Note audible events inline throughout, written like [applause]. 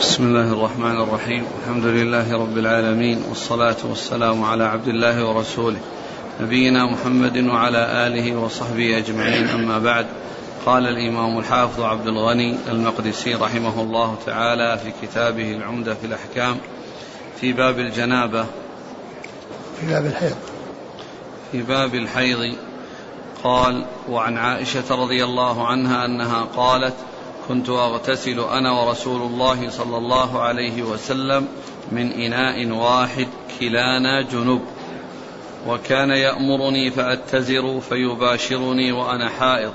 بسم الله الرحمن الرحيم. الحمد لله رب العالمين والصلاة والسلام على عبد الله ورسوله نبينا محمد وعلى آله وصحبه أجمعين. أما بعد قال الإمام الحافظ عبد الغني المقدسي رحمه الله تعالى في كتابه العمدة في الأحكام في باب الجنابة. في باب الحيض. في باب الحيض قال وعن عائشة رضي الله عنها أنها قالت كنت أغتسل أنا ورسول الله صلى الله عليه وسلم من إناء واحد كلانا جنب وكان يأمرني فأتزر فيباشرني وأنا حائض.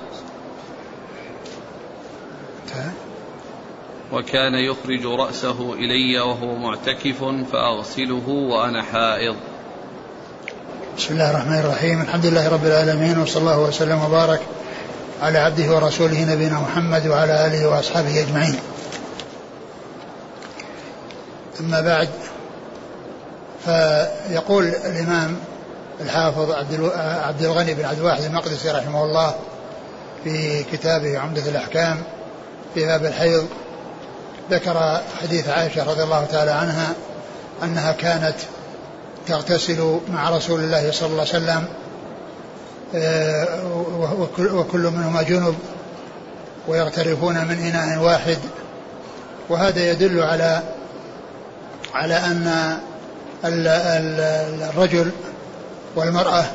وكان يخرج رأسه إلي وهو معتكف فأغسله وأنا حائض. بسم الله الرحمن الرحيم. الحمد لله رب العالمين وصلى الله وسلم وبارك على عبده ورسوله نبينا محمد وعلى آله وأصحابه أجمعين. أما بعد فيقول الإمام الحافظ عبد الغني بن عبد الواحد المقدسي رحمه الله في كتابه عمدة الأحكام في باب الحيض ذكر حديث عائشة رضي الله تعالى عنها أنها كانت تغتسل مع رسول الله صلى الله عليه وسلم وكل منهما جنب ويغترفون من إناء واحد. وهذا يدل على على أن الرجل والمرأة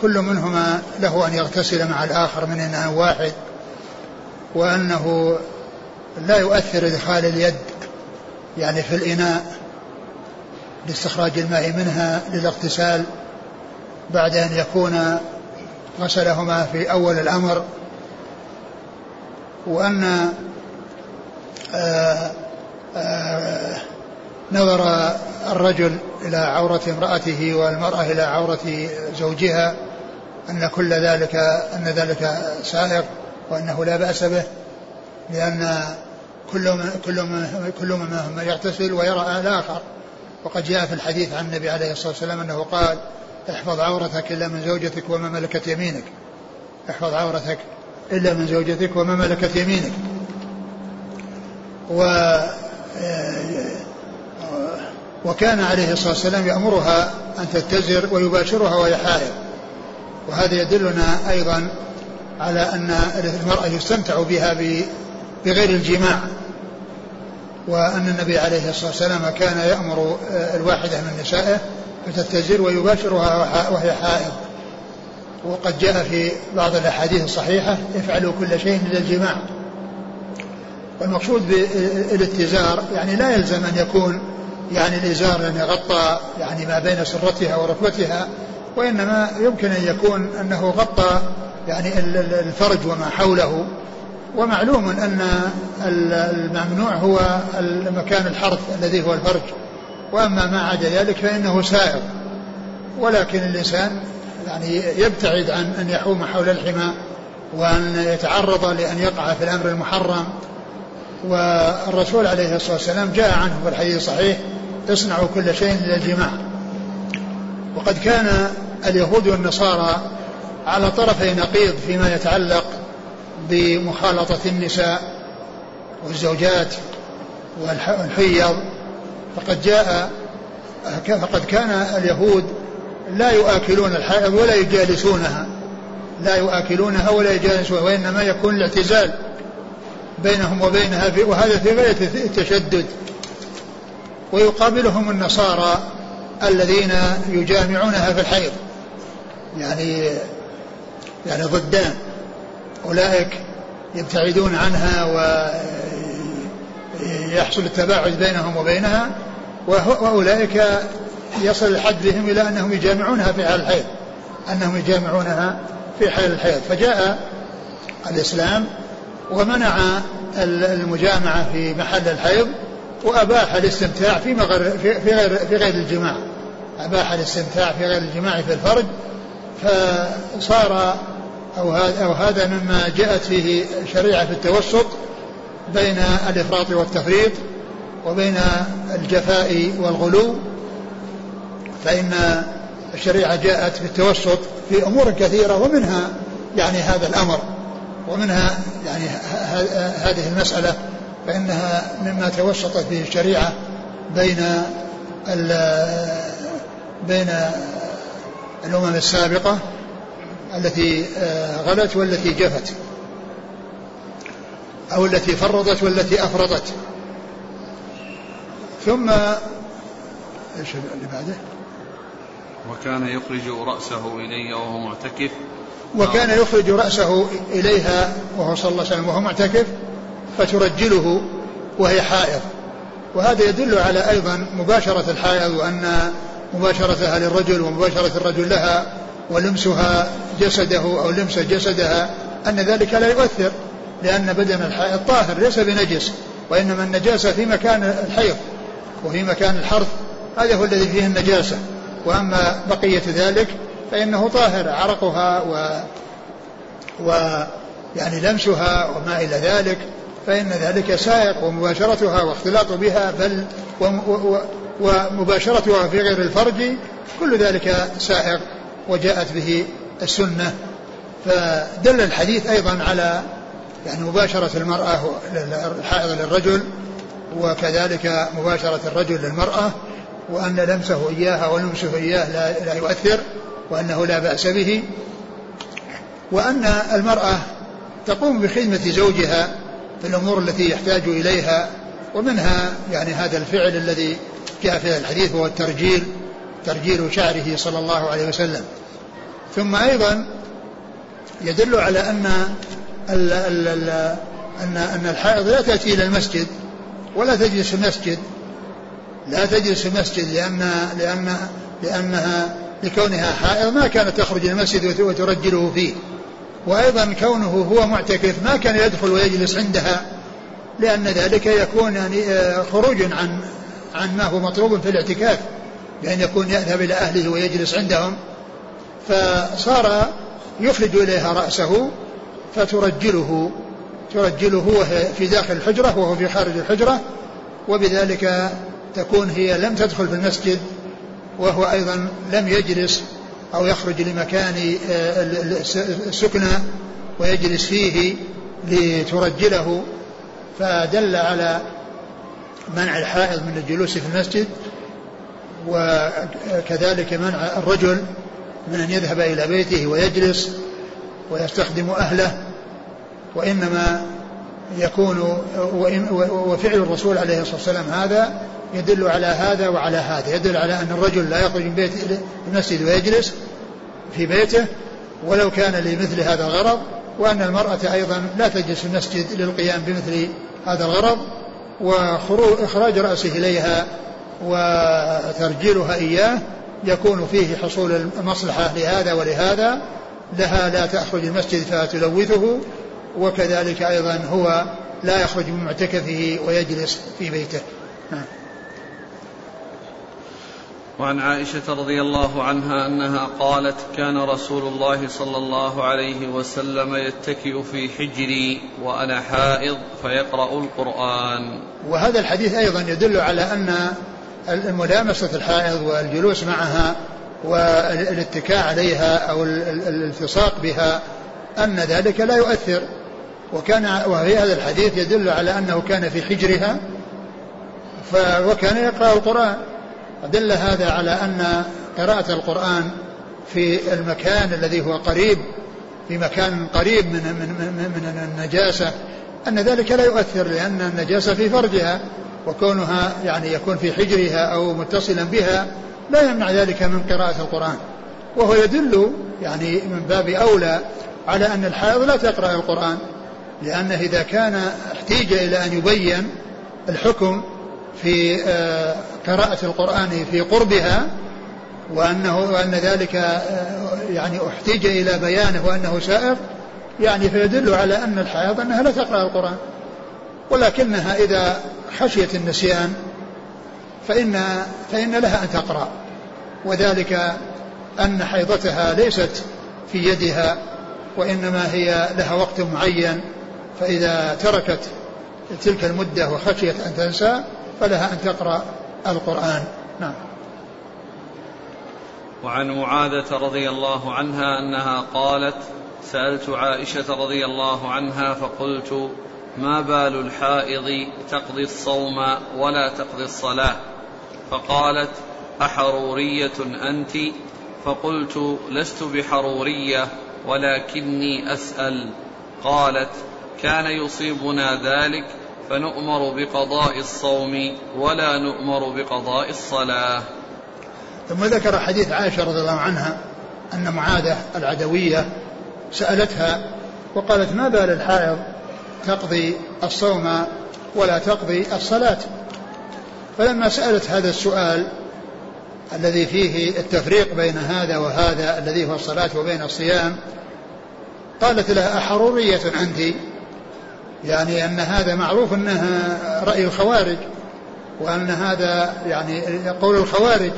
كل منهما له أن يغتسل مع الآخر من إناء واحد وأنه لا يؤثر إدخال اليد يعني في الإناء لاستخراج الماء منها للاغتسال. بعد أن يكون غسلهما في أول الأمر وأن آه، آه، نظر الرجل إلى عورة امرأته والمرأة إلى عورة زوجها أن كل ذلك أن ذلك سائر وأنه لا بأس به لأن كل كل من كل من يغتسل ويرى آلآخر. وقد جاء في الحديث عن النبي عليه الصلاة والسلام أنه قال احفظ عورتك إلا من زوجتك وما ملكت يمينك. احفظ عورتك إلا من زوجتك وما ملكت يمينك. و وكان عليه الصلاة والسلام يأمرها أن تتزر ويباشرها وهي حائض. وهذا يدلنا أيضا على أن المرأة يستمتع بها بغير الجماع. وأن النبي عليه الصلاة والسلام كان يأمر الواحدة من نسائه فتتزر ويباشرها وهي حائض. وقد جاء في بعض الأحاديث الصحيحة افعلوا كل شيء إلا الجماع. والمقصود بالاتزار يعني لا يلزم أن يكون يعني الإزار يعني غطى يعني ما بين سرتها وركبتها وإنما يمكن أن يكون أنه غطى يعني الفرج وما حوله. ومعلوم أن الممنوع هو المكان الحرث الذي هو الفرج. وأما ما عدا ذلك فإنه سائر ولكن الإنسان يعني يبتعد عن أن يحوم حول الحمى وأن يتعرض لأن يقع في الأمر المحرم. والرسول عليه الصلاة والسلام جاء عنه في الحديث الصحيح اصنعوا كل شيء إلا الجماع. وقد كان اليهود والنصارى على طرفي نقيض فيما يتعلق بمخالطة النساء والزوجات والحيض. فقد جاء فقد كان اليهود لا يؤكلون الحائض ولا يجالسونها. لا يؤكلونها ولا يجالسونها وإنما يكون الاعتزال بينهم وبينها في وهذا في غاية التشدد. ويقابلهم النصارى الذين يجامعونها في الحيض. يعني يعني ضدان. أولئك يبتعدون عنها ويحصل التباعد بينهم وبينها وأولئك يصل الحد بهم إلى أنهم يجامعونها في حال الحيض أنهم يجامعونها في حال الحيض. فجاء الإسلام ومنع المجامعة في محل الحيض وأباح الاستمتاع في غير في غير في غير الجماع. أباح الاستمتاع في غير الجماع في الفرج فصار أو هذا أو هذا مما جاءت فيه شريعة في التوسط بين الإفراط والتفريط وبين الجفاء والغلو فإن الشريعة جاءت في التوسط في أمور كثيرة ومنها يعني هذا الأمر ومنها يعني هذه المسألة فإنها مما توسطت به الشريعة بين بين الأمم السابقة التي آه، غلت والتي جفت. أو التي فرضت والتي أفرضت. ثم إيش اللي بعده؟ وكان يخرج رأسه إلي وهو معتكف. وكان يخرج رأسه إليها وهو صلى الله عليه وسلم وهو معتكف فترجله وهي حائض. وهذا يدل على أيضا مباشرة الحائض وأن مباشرتها للرجل ومباشرة الرجل لها ولمسها جسده أو لمس جسدها أن ذلك لا يؤثر. لأن بدن الحائض طاهر ليس بنجس وإنما النجاسة في مكان الحيض وفي مكان الحرث هذا هو الذي فيه النجاسة. وأما بقية ذلك فإنه طاهر عرقها و و يعني لمسها وما إلى ذلك فإن ذلك سائق ومباشرتها واختلاط بها بل ومباشرتها في غير الفرج كل ذلك سائق وجاءت به السنة. فدل الحديث أيضا على يعني مباشرة المرأة الحائض للرجل وكذلك مباشرة الرجل للمرأة وأن لمسه إياها ولمسه إياه لا, لا يؤثر وأنه لا بأس به. وأن المرأة تقوم بخدمة زوجها في الأمور التي يحتاج إليها ومنها يعني هذا الفعل الذي جاء في الحديث وهو الترجيل ترجيل شعره صلى الله عليه وسلم. ثم أيضا يدل على أن أن أن الحائض لا تأتي إلى المسجد ولا تجلس في المسجد. لا تجلس في المسجد لأن لأن لأنها لكونها حائض ما كانت تخرج إلى المسجد وترجله فيه. وأيضا كونه هو معتكف ما كان يدخل ويجلس عندها لأن ذلك يكون يعني آه، خروج عن عن ما هو مطلوب في الاعتكاف بأن يكون يذهب إلى أهله ويجلس عندهم. فصار يخرج إليها رأسه فترجله ترجله وهي في داخل الحجرة وهو في خارج الحجرة وبذلك تكون هي لم تدخل في المسجد وهو أيضا لم يجلس أو يخرج لمكان آه، السكنى ويجلس فيه لترجله. فدل على منع الحائض من الجلوس في المسجد وكذلك منع الرجل من أن يذهب إلى بيته ويجلس. ويستخدم أهله وإنما يكون وفعل الرسول عليه الصلاة والسلام هذا يدل على هذا وعلى هذا. يدل على أن الرجل لا يخرج من بيت المسجد ويجلس في بيته ولو كان لمثل هذا الغرض وأن المرأة أيضا لا تجلس في المسجد للقيام بمثل هذا الغرض وإخراج رأسه إليها وترجيلها إياه يكون فيه حصول المصلحة لهذا ولهذا. لها لا تخرج المسجد فتلوثه وكذلك أيضا هو لا يخرج من معتكفه ويجلس في بيته نعم. وعن عائشة رضي الله عنها أنها قالت كان رسول الله صلى الله عليه وسلم يتكئ في حجري وأنا حائض فيقرأ القرآن وهذا الحديث أيضا يدل على أن الملامسة الحائض والجلوس معها والاتكاء عليها أو الالتصاق بها أن ذلك لا يؤثر. وكان وفي هذا الحديث يدل على أنه كان في حجرها وكان يقرأ القرآن. ودل هذا على أن قراءة القرآن في المكان الذي هو قريب في مكان قريب من من من, من النجاسة أن ذلك لا يؤثر لأن النجاسة في فرجها وكونها يعني يكون في حجرها أو متصلا بها لا يمنع ذلك من قراءة القرآن. وهو يدل يعني من باب أولى على أن الحائض لا تقرأ القرآن لأنه إذا كان احتيج إلى أن يبين الحكم في آه، قراءة القرآن في قربها وأنه وأن ذلك آه، يعني احتيج إلى بيانه وأنه سائر يعني فيدل على أن الحائض أنها لا تقرأ القرآن. ولكنها إذا خشيت النسيان فإن فإن لها أن تقرأ. وذلك أن حيضتها ليست في يدها وإنما هي لها وقت معين. فإذا تركت تلك المدة وخشيت أن تنسى فلها أن تقرأ القرآن. نعم. وعن معاذة رضي الله عنها أنها قالت سألت عائشة رضي الله عنها فقلت ما بال الحائض تقضي الصوم ولا تقضي الصلاة؟ فقالت أحرورية أنت؟ فقلت لست بحرورية ولكني أسأل. قالت كان يصيبنا ذلك فنؤمر بقضاء الصوم ولا نؤمر بقضاء الصلاة. ثم ذكر حديث عائشة رضي الله عنها أن معاذة العدوية سألتها وقالت ما بال الحائض تقضي الصوم ولا تقضي الصلاة. فلما سألت هذا السؤال الذي فيه التفريق بين هذا وهذا الذي هو الصلاة وبين الصيام قالت لها أحرورية أنت يعني أن هذا معروف أنها رأي الخوارج وأن هذا يعني قول الخوارج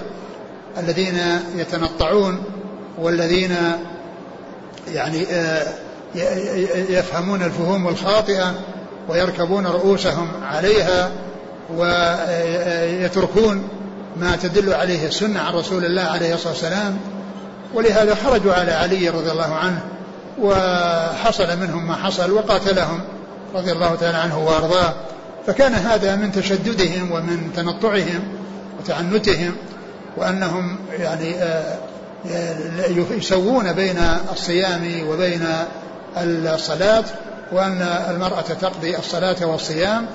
الذين يتنطعون والذين يعني آه، يفهمون الفهوم الخاطئة ويركبون رؤوسهم عليها ويتركون ما تدل عليه السنة عن رسول الله عليه الصلاة والسلام. ولهذا خرجوا على علي رضي الله عنه وحصل منهم ما حصل وقاتلهم رضي الله تعالى عنه وأرضاه. فكان هذا من تشددهم ومن تنطعهم وتعنتهم وأنهم يعني آه، يسوون بين الصيام وبين الصلاة وأن المرأة تقضي الصلاة والصيام.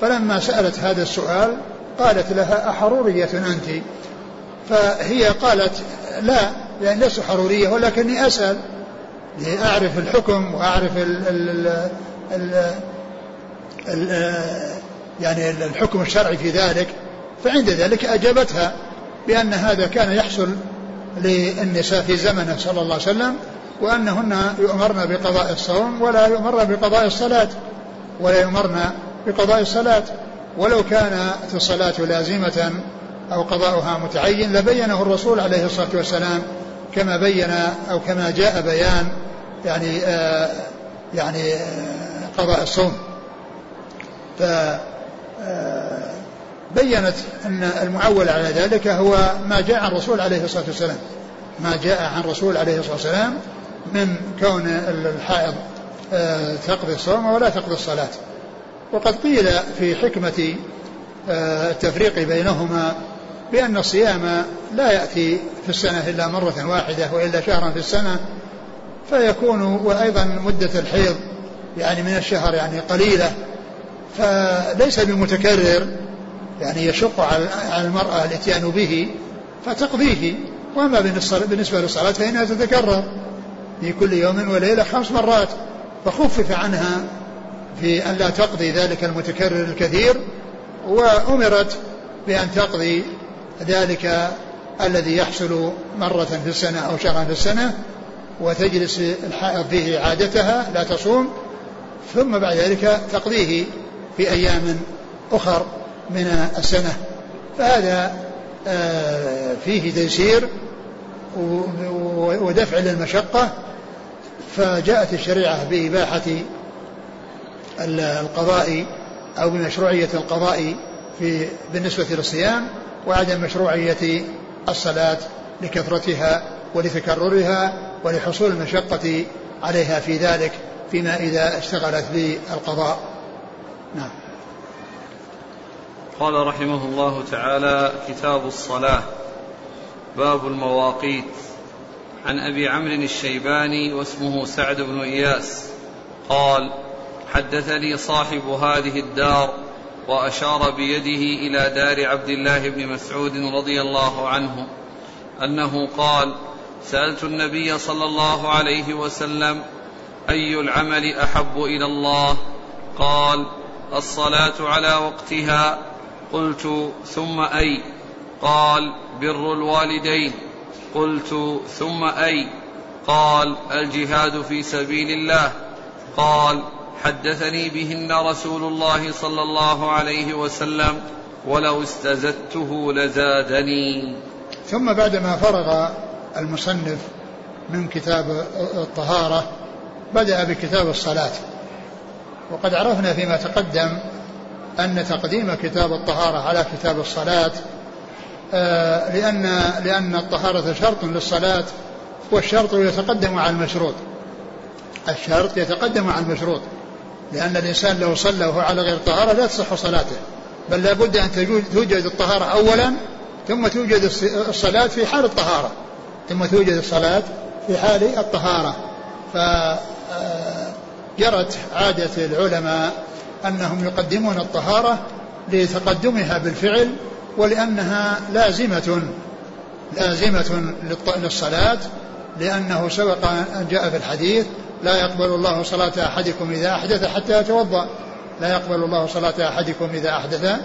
فلما سألت هذا السؤال قالت لها أحرورية أنت؟ فهي قالت لا يعني لست حرورية ولكني أسأل لأعرف الحكم وأعرف ال ال ال ال يعني الحكم الشرعي في ذلك. فعند ذلك أجابتها بأن هذا كان يحصل للنساء في زمنه صلى الله عليه وسلم. وأنهن يؤمرن بقضاء الصوم ولا يؤمرن بقضاء الصلاة ولا يؤمرن بقضاء الصلاة. ولو كانت الصلاة لازمة أو قضاؤها متعين لبينه الرسول عليه الصلاة والسلام كما بين أو كما جاء بيان يعني آه يعني آه قضاء الصوم. ف آه بينت أن المعول على ذلك هو ما جاء عن الرسول عليه الصلاة والسلام. ما جاء عن الرسول عليه الصلاة والسلام من كون الحائض آه، تقضي الصوم ولا تقضي الصلاة. وقد قيل في حكمة آه، التفريق بينهما بأن الصيام لا يأتي في السنة إلا مرة واحدة وإلا شهرا في السنة فيكون وأيضا مدة الحيض يعني من الشهر يعني قليلة. فليس بمتكرر يعني يشق على المرأة الإتيان به فتقضيه. وأما بالنسبة للصلاة فإنها تتكرر. في كل يوم وليلة خمس مرات فخفف عنها في أن لا تقضي ذلك المتكرر الكثير وأمرت بأن تقضي ذلك الذي يحصل مرة في السنة أو شهرا في السنة وتجلس الحائض فيه عادتها لا تصوم ثم بعد ذلك تقضيه في أيام أخر من السنة. فهذا آه، فيه تيسير ودفع للمشقة فجاءت الشريعة بإباحة القضاء أو بمشروعية القضاء في بالنسبة للصيام وعدم مشروعية الصلاة لكثرتها ولتكررها ولحصول المشقة عليها في ذلك فيما إذا اشتغلت بالقضاء. نعم. قال رحمه الله تعالى كتاب الصلاة باب المواقيت. عن أبي عمرو الشيباني واسمه سعد بن إياس. قال حدثني صاحب هذه الدار وأشار بيده إلى دار عبد الله بن مسعود رضي الله عنه أنه قال سألت النبي صلى الله عليه وسلم أي العمل أحب إلى الله؟ قال الصلاة على وقتها. قلت ثم أي؟ قال بر الوالدين. قلت ثم أي؟ قال الجهاد في سبيل الله. قال حدثني بهن رسول الله صلى الله عليه وسلم ولو استزدته لزادني. ثم بعدما فرغ المصنف من كتاب الطهارة بدأ بكتاب الصلاة. وقد عرفنا فيما تقدم أن تقديم كتاب الطهارة على كتاب الصلاة آه، لأن لأن الطهارة شرط للصلاة والشرط يتقدم على المشروط. الشرط يتقدم على المشروط. لأن الإنسان لو صلى وهو على غير طهارة لا تصح صلاته. بل لابد أن توجد الطهارة أولا ثم توجد الصلاة في حال الطهارة. ثم توجد الصلاة في حال الطهارة. فجرت عادة العلماء أنهم يقدمون الطهارة لتقدمها بالفعل ولأنها لازمة لازمة للصلاة لأنه سبق أن جاء في الحديث لا يقبل الله صلاة أحدكم إذا أحدث حتى يتوضأ. لا يقبل الله صلاة أحدكم إذا أحدث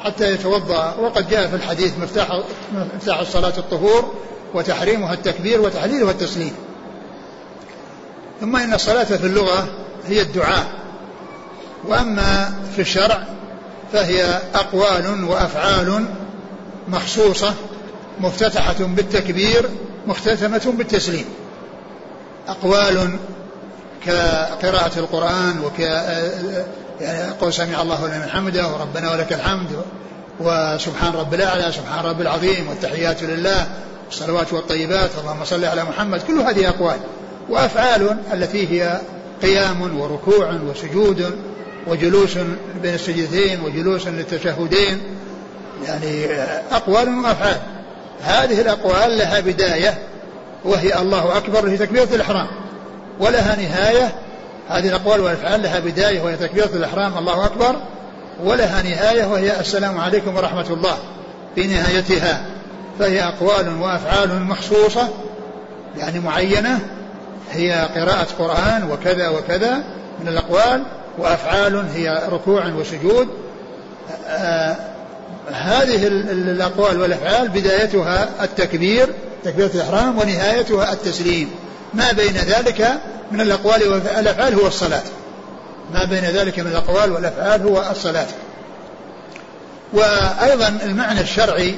حتى يتوضأ. وقد جاء في الحديث مفتاح مفتاح الصلاة الطهور وتحريمها التكبير وتحليلها التسليم. ثم إن الصلاة في اللغة هي الدعاء. وأما في الشرع فهي أقوال وأفعال مخصوصة مفتتحة بالتكبير مختتمة بالتسليم. أقوال كقراءة القرآن وك قول سمع الله لمن حمده وربنا ولك الحمد وسبحان رب الأعلى سبحان رب العظيم والتحيات لله الصلوات والطيبات اللهم صل على محمد كل هذه أقوال وأفعال التي هي قيام وركوع وسجود وجلوس بين السجدتين وجلوس للتشهدين يعني أقوال وأفعال. هذه الأقوال لها بداية وهي الله أكبر في تكبيرة الإحرام. ولها نهاية هذه الأقوال والأفعال لها بداية وهي تكبيرة الإحرام الله أكبر. ولها نهاية وهي السلام عليكم ورحمة الله في نهايتها فهي أقوال وأفعال مخصوصة يعني معينة. هي قراءة قرآن وكذا وكذا من الأقوال. وأفعال هي ركوع وسجود. هذه الأقوال والأفعال بدايتها التكبير تكبيرة الإحرام ونهايتها التسليم. ما بين ذلك من الأقوال والأفعال هو الصلاة. ما بين ذلك من الأقوال والأفعال هو الصلاة. وأيضا المعنى الشرعي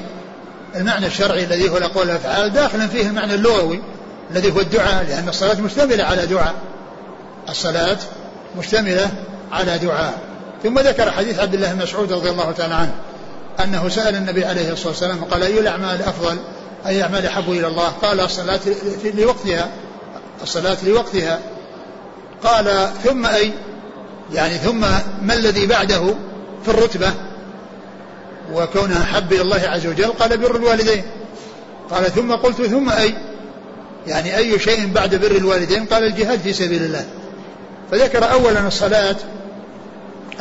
المعنى الشرعي الذي هو الأقوال والأفعال داخل فيه المعنى اللغوي الذي هو الدعاء لأن الصلاة مشتملة على دعاء. الصلاة مشتملة على دعاء. ثم ذكر حديث عبد الله بن مسعود رضي الله تعالى عنه أنه سأل النبي عليه الصلاة والسلام قال أي الأعمال أفضل أي أعمال أحب إلى الله؟ قال الصلاة لوقتها الصلاة لوقتها. قال ثم أي يعني ثم ما الذي بعده في الرتبة؟ وكونها أحب إلى الله عز وجل؟ قال بر الوالدين. قال ثم قلت ثم أي يعني أي شيء بعد بر الوالدين؟ قال الجهاد في سبيل الله. فذكر أولا الصلاة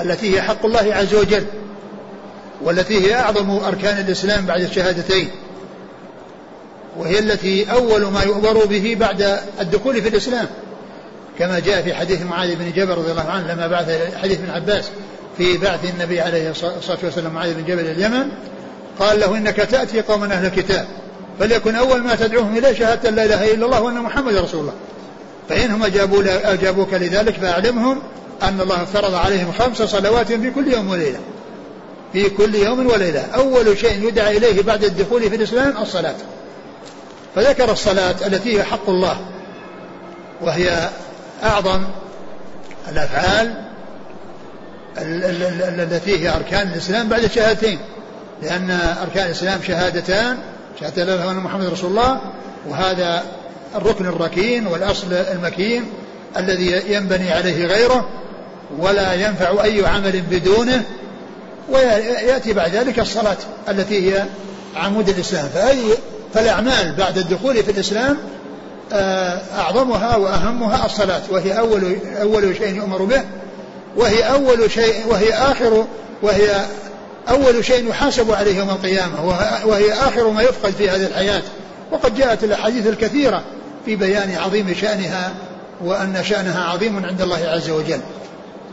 التي هي حق الله عز وجل والتي هي أعظم أركان الإسلام بعد الشهادتين وهي التي أول ما يؤمر به بعد الدخول في الإسلام كما جاء في حديث معاذ بن جبل رضي الله عنه لما بعث حديث ابن عباس في بعث النبي عليه الصلاة والسلام معاذ بن جبل اليمن قال له إنك تأتي قوما أهل الكتاب فليكن أول ما تدعوهم إليه شهادة لا إله إلا الله وأن محمد رسول الله. فإنهم أجابوا أجابوك لذلك فأعلمهم أن الله افترض عليهم خمس صلوات في كل يوم وليلة. في كل يوم وليلة. أول شيء يدعى إليه بعد الدخول في الإسلام الصلاة. فذكر الصلاة التي هي حق الله. وهي أعظم الأفعال التي هي أركان الإسلام بعد الشهادتين. لأن أركان الإسلام شهادتان. شهادة لا إله محمد رسول الله. وهذا الركن الركين والأصل المكين الذي ينبني عليه غيره ولا ينفع أي عمل بدونه ويأتي بعد ذلك الصلاة التي هي عمود الإسلام. فأي فالأعمال بعد الدخول في الإسلام آه، أعظمها وأهمها الصلاة وهي أول أول شيء يؤمر به وهي أول شيء وهي آخر وهي أول شيء يحاسب عليه يوم القيامة وهي آخر ما يفقد في هذه الحياة. وقد جاءت الأحاديث الكثيرة في بيان عظيم شأنها وأن شأنها عظيم عند الله عز وجل.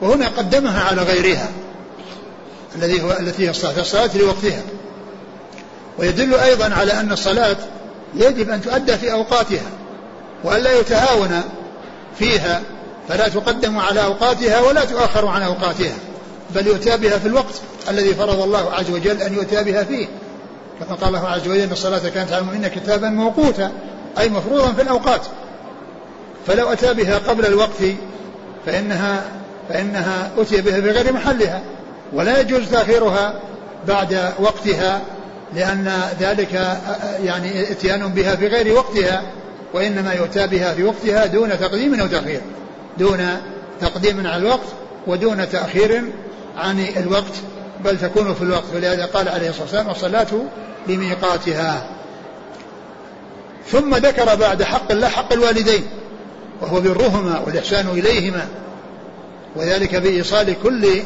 وهنا قدمها على غيرها الذي هو التي هي الصلاة. الصلاة لوقتها. ويدل أيضا على أن الصلاة يجب أن تؤدى في أوقاتها وألا يتهاون فيها. فلا تقدم على أوقاتها ولا تؤخر عن أوقاتها بل يؤتى بها في الوقت الذي فرض الله عز وجل أن يؤتى بها فيه. كما قال الله عز وجل أن الصلاة كانت على المؤمنين كتابا موقوتا. أي مفروضا في الأوقات. فلو أتى بها قبل الوقت فإنها فإنها أتي بها بغير محلها ولا يجوز تأخيرها بعد وقتها لأن ذلك يعني إتيان بها في غير وقتها وإنما يؤتى بها في وقتها دون تقديم أو تأخير دون تقديم على الوقت ودون تأخير عن الوقت بل تكون في الوقت. ولهذا قال عليه الصلاة والسلام الصلاة لميقاتها ثم ذكر بعد حق الله حق الوالدين وهو برهما والإحسان إليهما وذلك بإيصال كل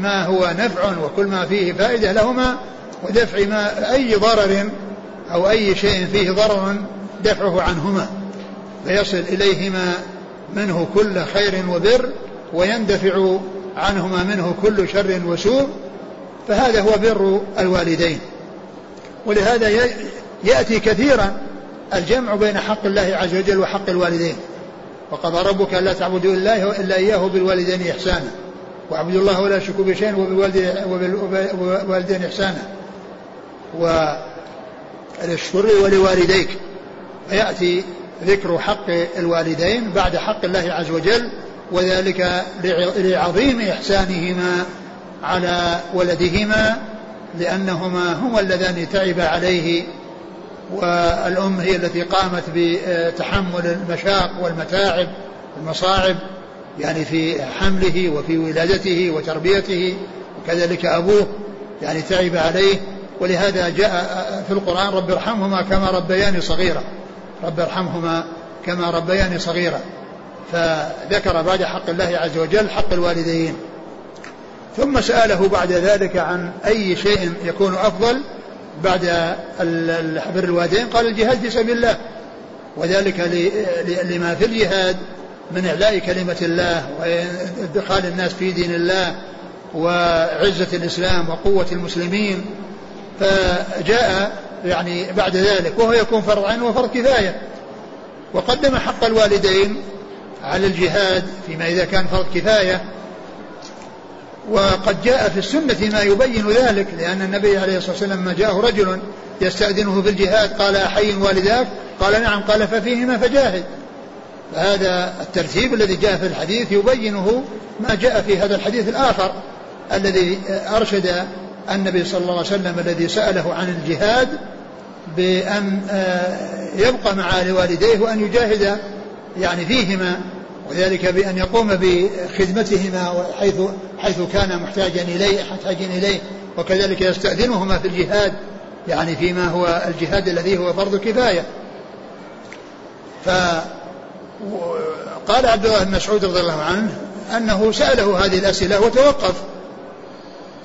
ما هو نفع وكل ما فيه فائدة لهما ودفع ما أي ضرر أو أي شيء فيه ضرر دفعه عنهما فيصل إليهما منه كل خير وبر ويندفع عنهما منه كل شر وسوء فهذا هو بر الوالدين. ولهذا يأتي كثيرا الجمع بين حق الله عز وجل وحق الوالدين. وقضى ربك ألا تعبدوا إلا, إلا إياه بالوالدين إحسانا. واعبدوا الله ولا تشركوا بشيء وبالوالدين إحسانا. وللشر ولوالديك فيأتي ذكر حق الوالدين بعد حق الله عز وجل وذلك لعظيم إحسانهما على ولدهما لأنهما هما اللذان تعب عليه والأم هي التي قامت بتحمل المشاق والمتاعب والمصاعب يعني في حمله وفي ولادته وتربيته وكذلك أبوه يعني تعب عليه. ولهذا جاء في القرآن رب ارحمهما كما ربياني صغيرا. رب ارحمهما كما ربياني صغيرا. فذكر بعد حق الله عز وجل حق الوالدين. ثم سأله بعد ذلك عن أي شيء يكون أفضل بعد بر الوالدين قال الجهاد في سبيل الله. وذلك لما في الجهاد من إعلاء كلمة الله وإدخال الناس في دين الله وعزة الإسلام وقوة المسلمين. فجاء يعني بعد ذلك وهو يكون فرض عين وفرض كفاية. وقدم حق الوالدين على الجهاد فيما إذا كان فرض كفاية. وقد جاء في السنة ما يبين ذلك لأن النبي عليه الصلاة والسلام لما جاءه رجل يستأذنه في الجهاد قال أحي والداك؟ قال نعم قال ففيهما فجاهد. فهذا الترتيب الذي جاء في الحديث يبينه ما جاء في هذا الحديث الآخر الذي أرشد النبي صلى الله عليه وسلم الذي سأله عن الجهاد بأن آه، يبقى مع والديه وأن يجاهد يعني فيهما وذلك بأن يقوم بخدمتهما حيث حيث كان محتاجا إليه محتاجا إليه وكذلك يستأذنهما في الجهاد يعني فيما هو الجهاد الذي هو فرض كفاية. فقال عبد الله بن مسعود رضي الله عنه أنه سأله هذه الأسئلة وتوقف.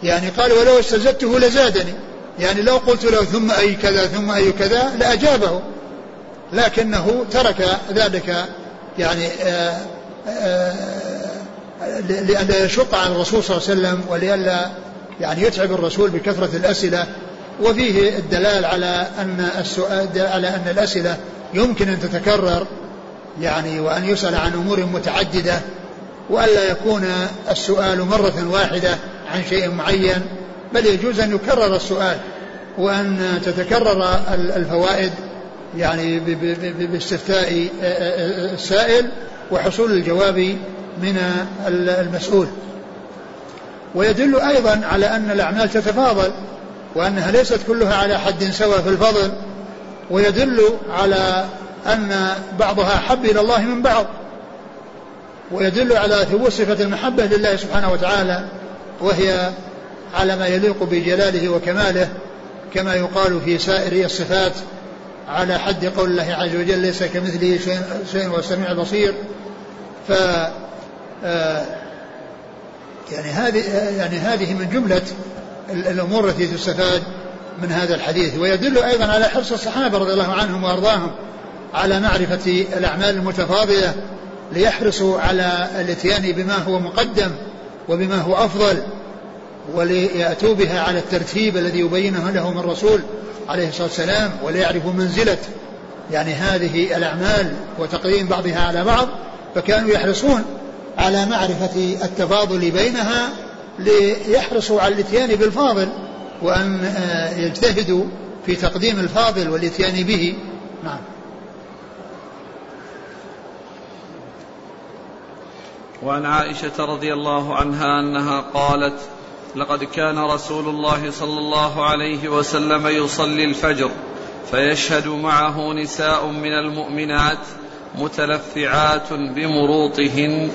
يعني قال ولو استزدته لزادني. يعني لو قلت له ثم أي كذا ثم أي كذا لأجابه. لكنه ترك ذلك يعني آآ لئلا يشق على الرسول صلى الله عليه وسلم ولئلا يعني يتعب الرسول بكثرة الأسئلة. وفيه الدلال على أن السؤال على أن الأسئلة يمكن أن تتكرر يعني وأن يسأل عن أمور متعددة وألا يكون السؤال مرة واحدة عن شيء معين بل يجوز أن يكرر السؤال وأن تتكرر الفوائد يعني باستفتاء السائل وحصول الجواب من المسؤول. ويدل أيضا على أن الأعمال تتفاضل وأنها ليست كلها على حد سواء في الفضل ويدل على أن بعضها أحب إلى الله من بعض ويدل على ثبوت صفة المحبة لله سبحانه وتعالى وهي على ما يليق بجلاله وكماله كما يقال في سائر الصفات. على حد قول الله عز وجل ليس كمثله شيء, والسميع البصير. ف آه، يعني هذه يعني هذه من جملة الأمور التي تستفاد من هذا الحديث. ويدل أيضا على حرص الصحابة رضي الله عنهم وأرضاهم على معرفة الأعمال المتفاضلة ليحرصوا على الاتيان بما هو مقدم وبما هو أفضل. وليأتوا بها على الترتيب الذي يبينه لهم الرسول عليه الصلاة والسلام وليعرفوا منزلة يعني هذه الأعمال وتقديم بعضها على بعض فكانوا يحرصون على معرفة التفاضل بينها ليحرصوا على الاتيان بالفاضل وأن آه، يجتهدوا في تقديم الفاضل والاتيان به. نعم. وعن عائشة رضي الله عنها أنها قالت لقد كان رسول الله صلى الله عليه وسلم يصلي الفجر فيشهد معه نساء من المؤمنات متلفعات بمروطهن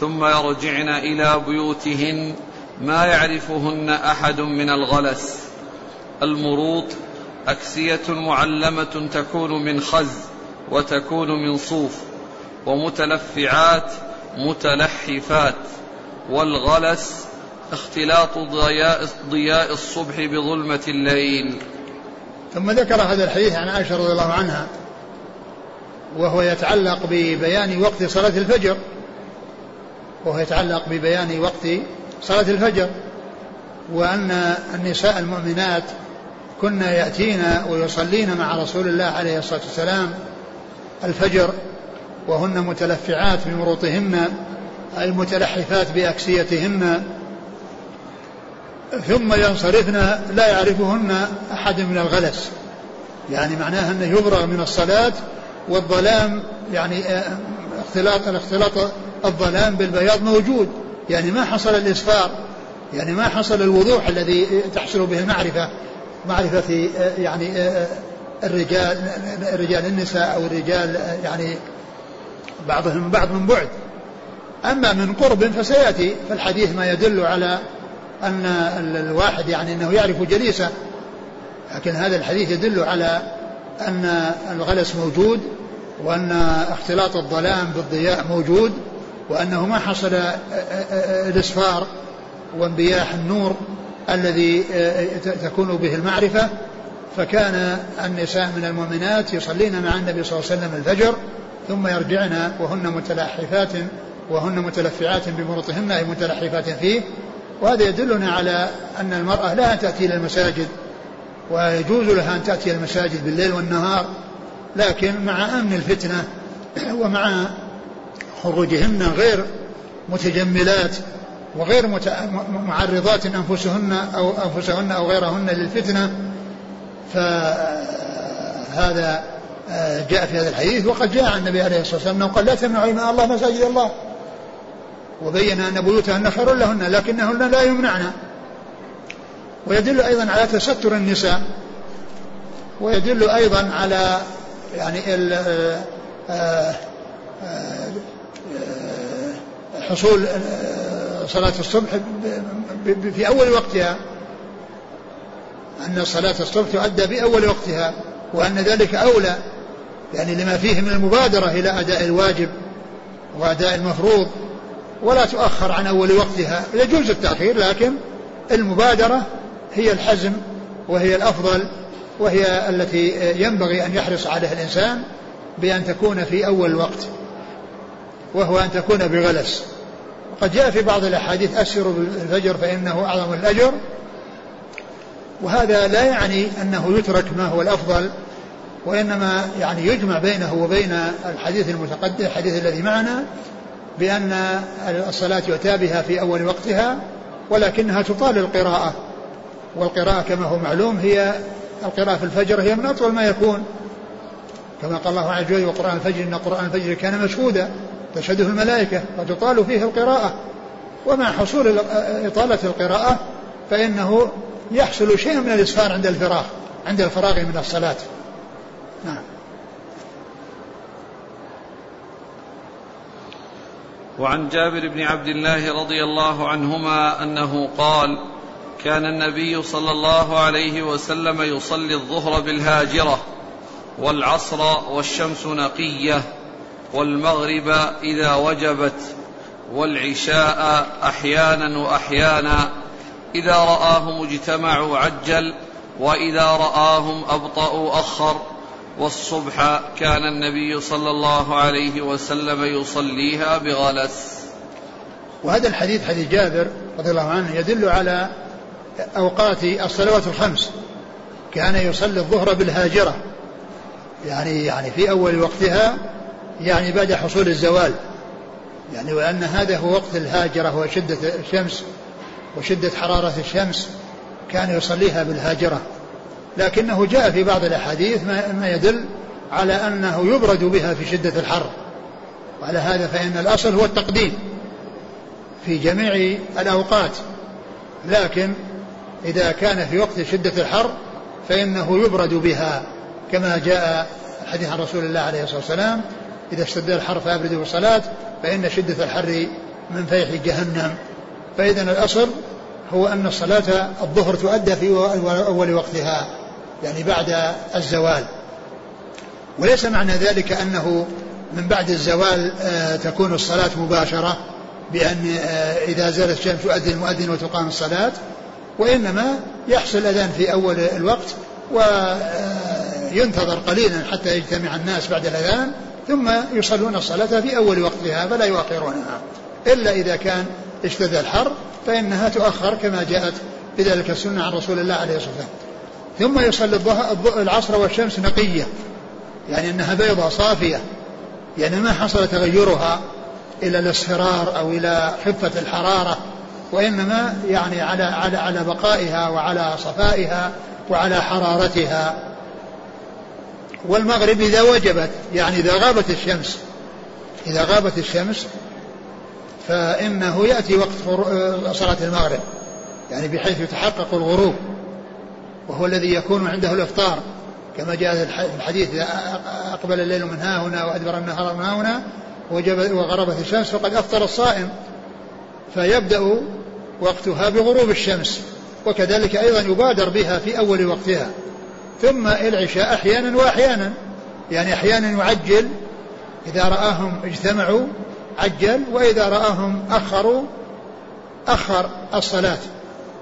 ثم يرجعن إلى بيوتهن ما يعرفهن أحد من الغلس. المروط أكسية معلمة تكون من خز وتكون من صوف ومتلفعات متلحفات والغلس اختلاط ضياء, ضياء الصبح بظلمة الليل. ثم ذكر هذا الحديث عن عائشة رضي الله عنها وهو يتعلق ببيان وقت صلاة الفجر. وهو يتعلق ببيان وقت صلاة الفجر. وأن النساء المؤمنات كن يأتين ويصلين مع رسول الله عليه الصلاة والسلام الفجر وهن متلفعات بمروطهن المتلحفات بأكسيتهن. ثم ينصرفن لا يعرفهن أحد من الغلس. يعني معناها أنه يفرغ من الصلاة والظلام يعني آه، اختلاط الاختلاط الظلام بالبياض موجود. يعني ما حصل الإسفار يعني ما حصل الوضوح الذي تحصل به المعرفة. معرفة آه، يعني آه، الرجال الرجال النساء أو الرجال يعني بعضهم بعض من بعد. أما من قرب فسيأتي في الحديث ما يدل على أن الواحد يعني أنه يعرف جليسه لكن هذا الحديث يدل على أن الغلس موجود وأن اختلاط الظلام بالضياء موجود وأنه ما حصل الإسفار وانبياح النور الذي تكون به المعرفة. فكان النساء من المؤمنات يصلين مع النبي صلى الله عليه وسلم الفجر ثم يرجعن وهن متلحفات وهن متلفعات بمرطهن أي متلحفات فيه. وهذا يدلنا على أن المرأة لا تأتي إلى المساجد ويجوز لها أن تأتي المساجد بالليل والنهار لكن مع أمن الفتنة [clears throat] ومع خروجهن غير متجملات وغير معرضات أنفسهن أو أنفسهن أو غيرهن للفتنة فهذا آه، جاء في هذا الحديث وقد جاء عن النبي عليه الصلاة والسلام أنه قال لا تمنعوا إماء الله مساجد الله. وبين أن بيوتهن خير لهن لكنهن لا يمنعن. ويدل أيضا على تستر النساء ويدل أيضا على يعني ال آه، آه، حصول صلاة الصبح في أول وقتها. أن صلاة الصبح تؤدى بأول وقتها وأن ذلك أولى يعني لما فيه من المبادرة إلى أداء الواجب وأداء المفروض. ولا تؤخر عن أول وقتها. يجوز التأخير لكن المبادرة هي الحزم وهي الأفضل وهي التي ينبغي أن يحرص عليها الإنسان بأن تكون في أول الوقت وهو أن تكون بغلس. وقد جاء في بعض الأحاديث أسروا بالفجر فإنه أعظم الأجر. وهذا لا يعني أنه يترك ما هو الأفضل وإنما يعني يجمع بينه وبين الحديث المتقدم الحديث الذي معنا بأن الصلاة يؤتى بها في أول وقتها ولكنها تطال القراءة. والقراءة كما هو معلوم هي القراءة في الفجر هي من أطول ما يكون. كما قال الله عز وجل وقرآن الفجر إن قرآن الفجر كان مشهودا تشهده الملائكة وتطال فيه القراءة. ومع حصول إطالة القراءة فإنه يحصل شيء من الإسفار عند الفراغ عند الفراغ من الصلاة. وعن جابر بن عبد الله رضي الله عنهما أنه قال كان النبي صلى الله عليه وسلم يصلي الظهر بالهاجرة والعصر والشمس نقية والمغرب إذا وجبت والعشاء أحيانا وأحيانا إذا رآهم اجتمعوا عجل وإذا رآهم أبطأوا أخر. والصبح كان النبي صلى الله عليه وسلم يصليها بغلس. وهذا الحديث حديث جابر رضي الله عنه يدل على أوقات الصلوات الخمس. كان يصلي الظهر بالهاجرة. يعني يعني في أول وقتها يعني بعد حصول الزوال. يعني وأن هذا هو وقت الهاجرة وشدة الشمس وشدة حرارة الشمس. كان يصليها بالهاجرة. لكنه جاء في بعض الأحاديث ما يدل على أنه يبرد بها في شدة الحر. وعلى هذا فإن الأصل هو التقديم في جميع الأوقات. لكن إذا كان في وقت شدة الحر فإنه يبرد بها كما جاء حديث عن رسول الله عليه الصلاة والسلام إذا اشتد الحر فأبردوا الصلاة فإن شدة الحر من فيح جهنم. فإذا الأصل هو أن الصلاة الظهر تؤدى في أول وقتها. يعني بعد الزوال. وليس معنى ذلك أنه من بعد الزوال آه، تكون الصلاة مباشرة بأن آه، إذا زالت الشمس يؤذن المؤذن وتقام الصلاة وإنما يحصل الأذان في أول الوقت وينتظر قليلا حتى يجتمع الناس بعد الأذان ثم يصلون الصلاة في أول وقتها فلا يؤخرونها. إلا إذا كان اشتد الحر فإنها تؤخر كما جاءت بذلك السنة عن رسول الله عليه الصلاة والسلام. ثم يصلي العصر والشمس نقية. يعني أنها بيضة صافية. يعني ما حصل تغيرها إلى الاصفرار أو إلى خفة الحرارة وإنما يعني على على على بقائها وعلى صفائها وعلى حرارتها. والمغرب إذا وجبت يعني إذا غابت الشمس إذا غابت الشمس فإنه يأتي وقت صلاة المغرب. يعني بحيث يتحقق الغروب. وهو الذي يكون عنده الإفطار. كما جاء في الحديث إذا أقبل الليل من ها هنا وأدبر النهار من ها هنا وغربت الشمس فقد أفطر الصائم. فيبدأ وقتها بغروب الشمس وكذلك أيضا يبادر بها في أول وقتها. ثم العشاء أحيانا وأحيانا يعني أحيانا يعجل. إذا رآهم اجتمعوا عجل. وإذا رآهم أخروا أخر الصلاة.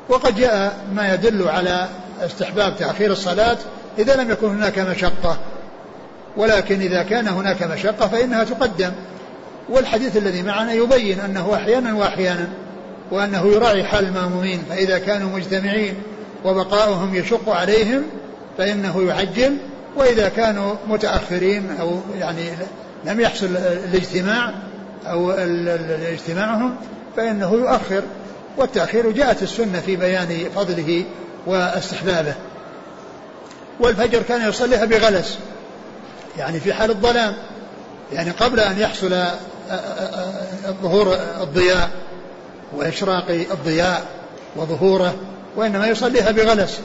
وقد جاء ما يدل على استحباب تأخير الصلاة إذا لم يكن هناك مشقة. ولكن إذا كان هناك مشقة فإنها تقدم. والحديث الذي معنا يبين أنه أحيانا وأحيانا وأنه يراعي حال المأمومين فإذا كانوا مجتمعين وبقاؤهم يشق عليهم فإنه يعجل وإذا كانوا متأخرين أو يعني لم يحصل الاجتماع أو اجتماعهم فإنه يؤخر. والتأخير جاءت السنة في بيان فضله واستحبابه والفجر كان يصليها بغلس. يعني في حال الظلام. يعني قبل أن يحصل ظهور الضياء وإشراق الضياء وظهوره وإنما يصليها بغلس.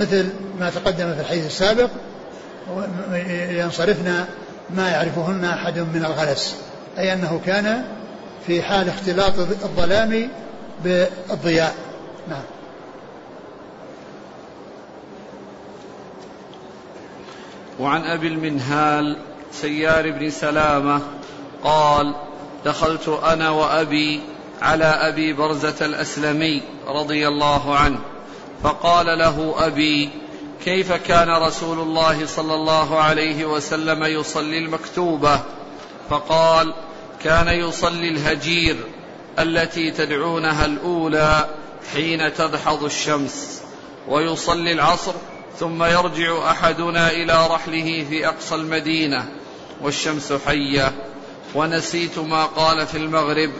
مثل ما تقدم في الحديث السابق ينصرفن ما يعرفهن أحد من الغلس. أي أنه كان في حال اختلاط الظلام بالضياء. نعم. وعن أبي المنهال سيار بن سلامة قال دخلت أنا وأبي على أبي برزة الأسلمي رضي الله عنه فقال له أبي كيف كان رسول الله صلى الله عليه وسلم يصلي المكتوبة؟ فقال كان يصلي الهجير التي تدعونها الأولى حين تدحض الشمس ويصلي العصر ثم يرجع أحدنا إلى رحله في أقصى المدينة والشمس حية. ونسيت ما قال في المغرب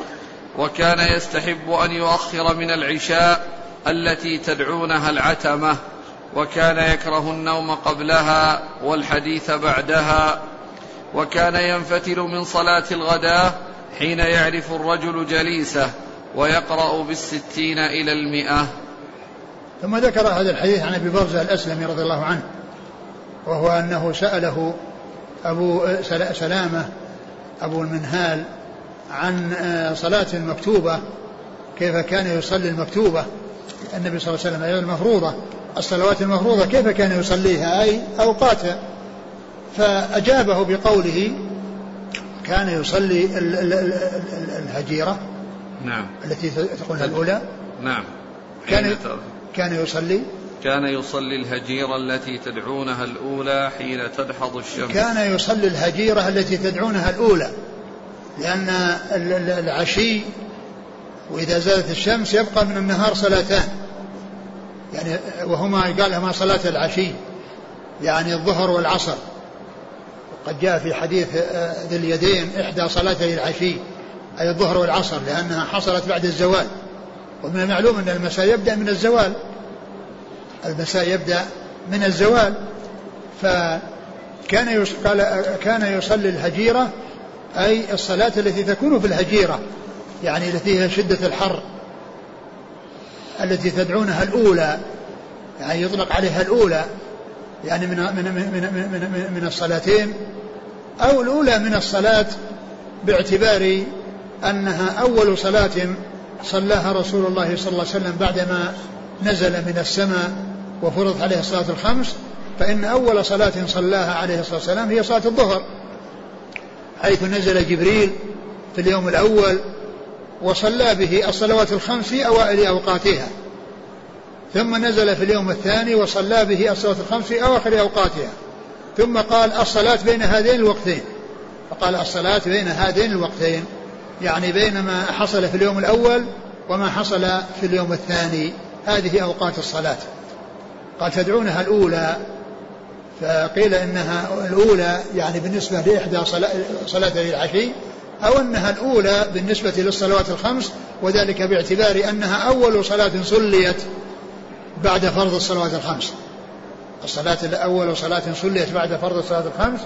وكان يستحب أن يؤخر من العشاء التي تدعونها العتمة وكان يكره النوم قبلها والحديث بعدها وكان ينفتل من صلاة الغداة حين يعرف الرجل جليسه ويقرأ بالستين إلى المئة. ثم ذكر هذا الحديث عن أبي برزة الأسلمي رضي الله عنه وهو أنه سأله أبو سلامة أبو المنهال عن صلاة المكتوبة كيف كان يصلي المكتوبة؟ النبي صلى الله عليه وسلم أي المفروضة الصلوات المفروضة كيف كان يصليها؟ أي أوقاتها فأجابه بقوله كان يصلي الهجيرة نعم. التي تقولها الأولى. نعم. كان كان يصلي؟ كان يصلي الهجيرة التي تدعونها الأولى حين تدحض الشمس. كان يصلي الهجيرة التي تدعونها الأولى لأن العشي وإذا زادت الشمس يبقى من النهار صلاتان. يعني وهما قال هما صلاة العشي يعني الظهر والعصر. وقد جاء في حديث آه، ذي اليدين إحدى صلاتي العشي أي الظهر والعصر لأنها حصلت بعد الزوال. ومن المعلوم أن المساء يبدأ من الزوال. المساء يبدأ من الزوال. فكان قال كان يصلي الهجيرة أي الصلاة التي تكون في الهجيرة يعني التي هي شدة الحر التي تدعونها الأولى يعني يطلق عليها الأولى يعني من من من من, من, الصلاتين أو الأولى من الصلاة باعتبار أنها أول صلاة صلاها رسول الله صلى الله عليه وسلم بعدما نزل من السماء وفرضت عليه الصلاة الخمس فإن أول صلاة صلاها عليه الصلاة والسلام هي صلاة الظهر حيث نزل جبريل في اليوم الأول وصلى به الصلوات الخمس في أوائل أوقاتها ثم نزل في اليوم الثاني وصلى به الصلوات الخمس في أواخر أوقاتها ثم قال الصلاة بين هذين الوقتين فقال الصلاة بين هذين الوقتين. يعني بين ما حصل في اليوم الأول وما حصل في اليوم الثاني. هذه أوقات الصلاة. قال تدعونها الأولى. فقيل إنها الأولى يعني بالنسبة لإحدى صلاتي العشي أو أنها الأولى بالنسبة للصلوات الخمس وذلك باعتبار أنها أول صلاة صليت بعد فرض الصلوات الخمس. الصلاة الأول صلاة صليت بعد فرض الصلاة الخمس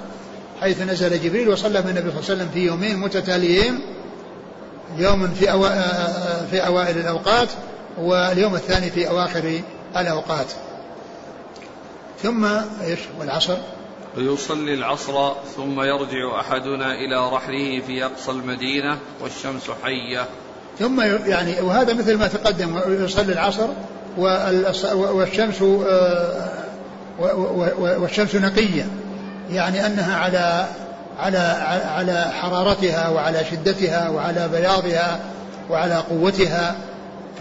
حيث نزل جبريل وصلى بالنبي صلى الله عليه وسلم في يومين متتاليين يوم في أو... في أوائل الأوقات واليوم الثاني في أواخر الأوقات. ثم إيش؟ والعصر. ويصلي العصر ثم يرجع أحدنا إلى رحله في أقصى المدينة والشمس حية. ثم يعني وهذا مثل ما تقدم يصلي العصر والشمس آه، والشمس نقية. يعني أنها على على على حرارتها وعلى شدتها وعلى بياضها وعلى قوتها.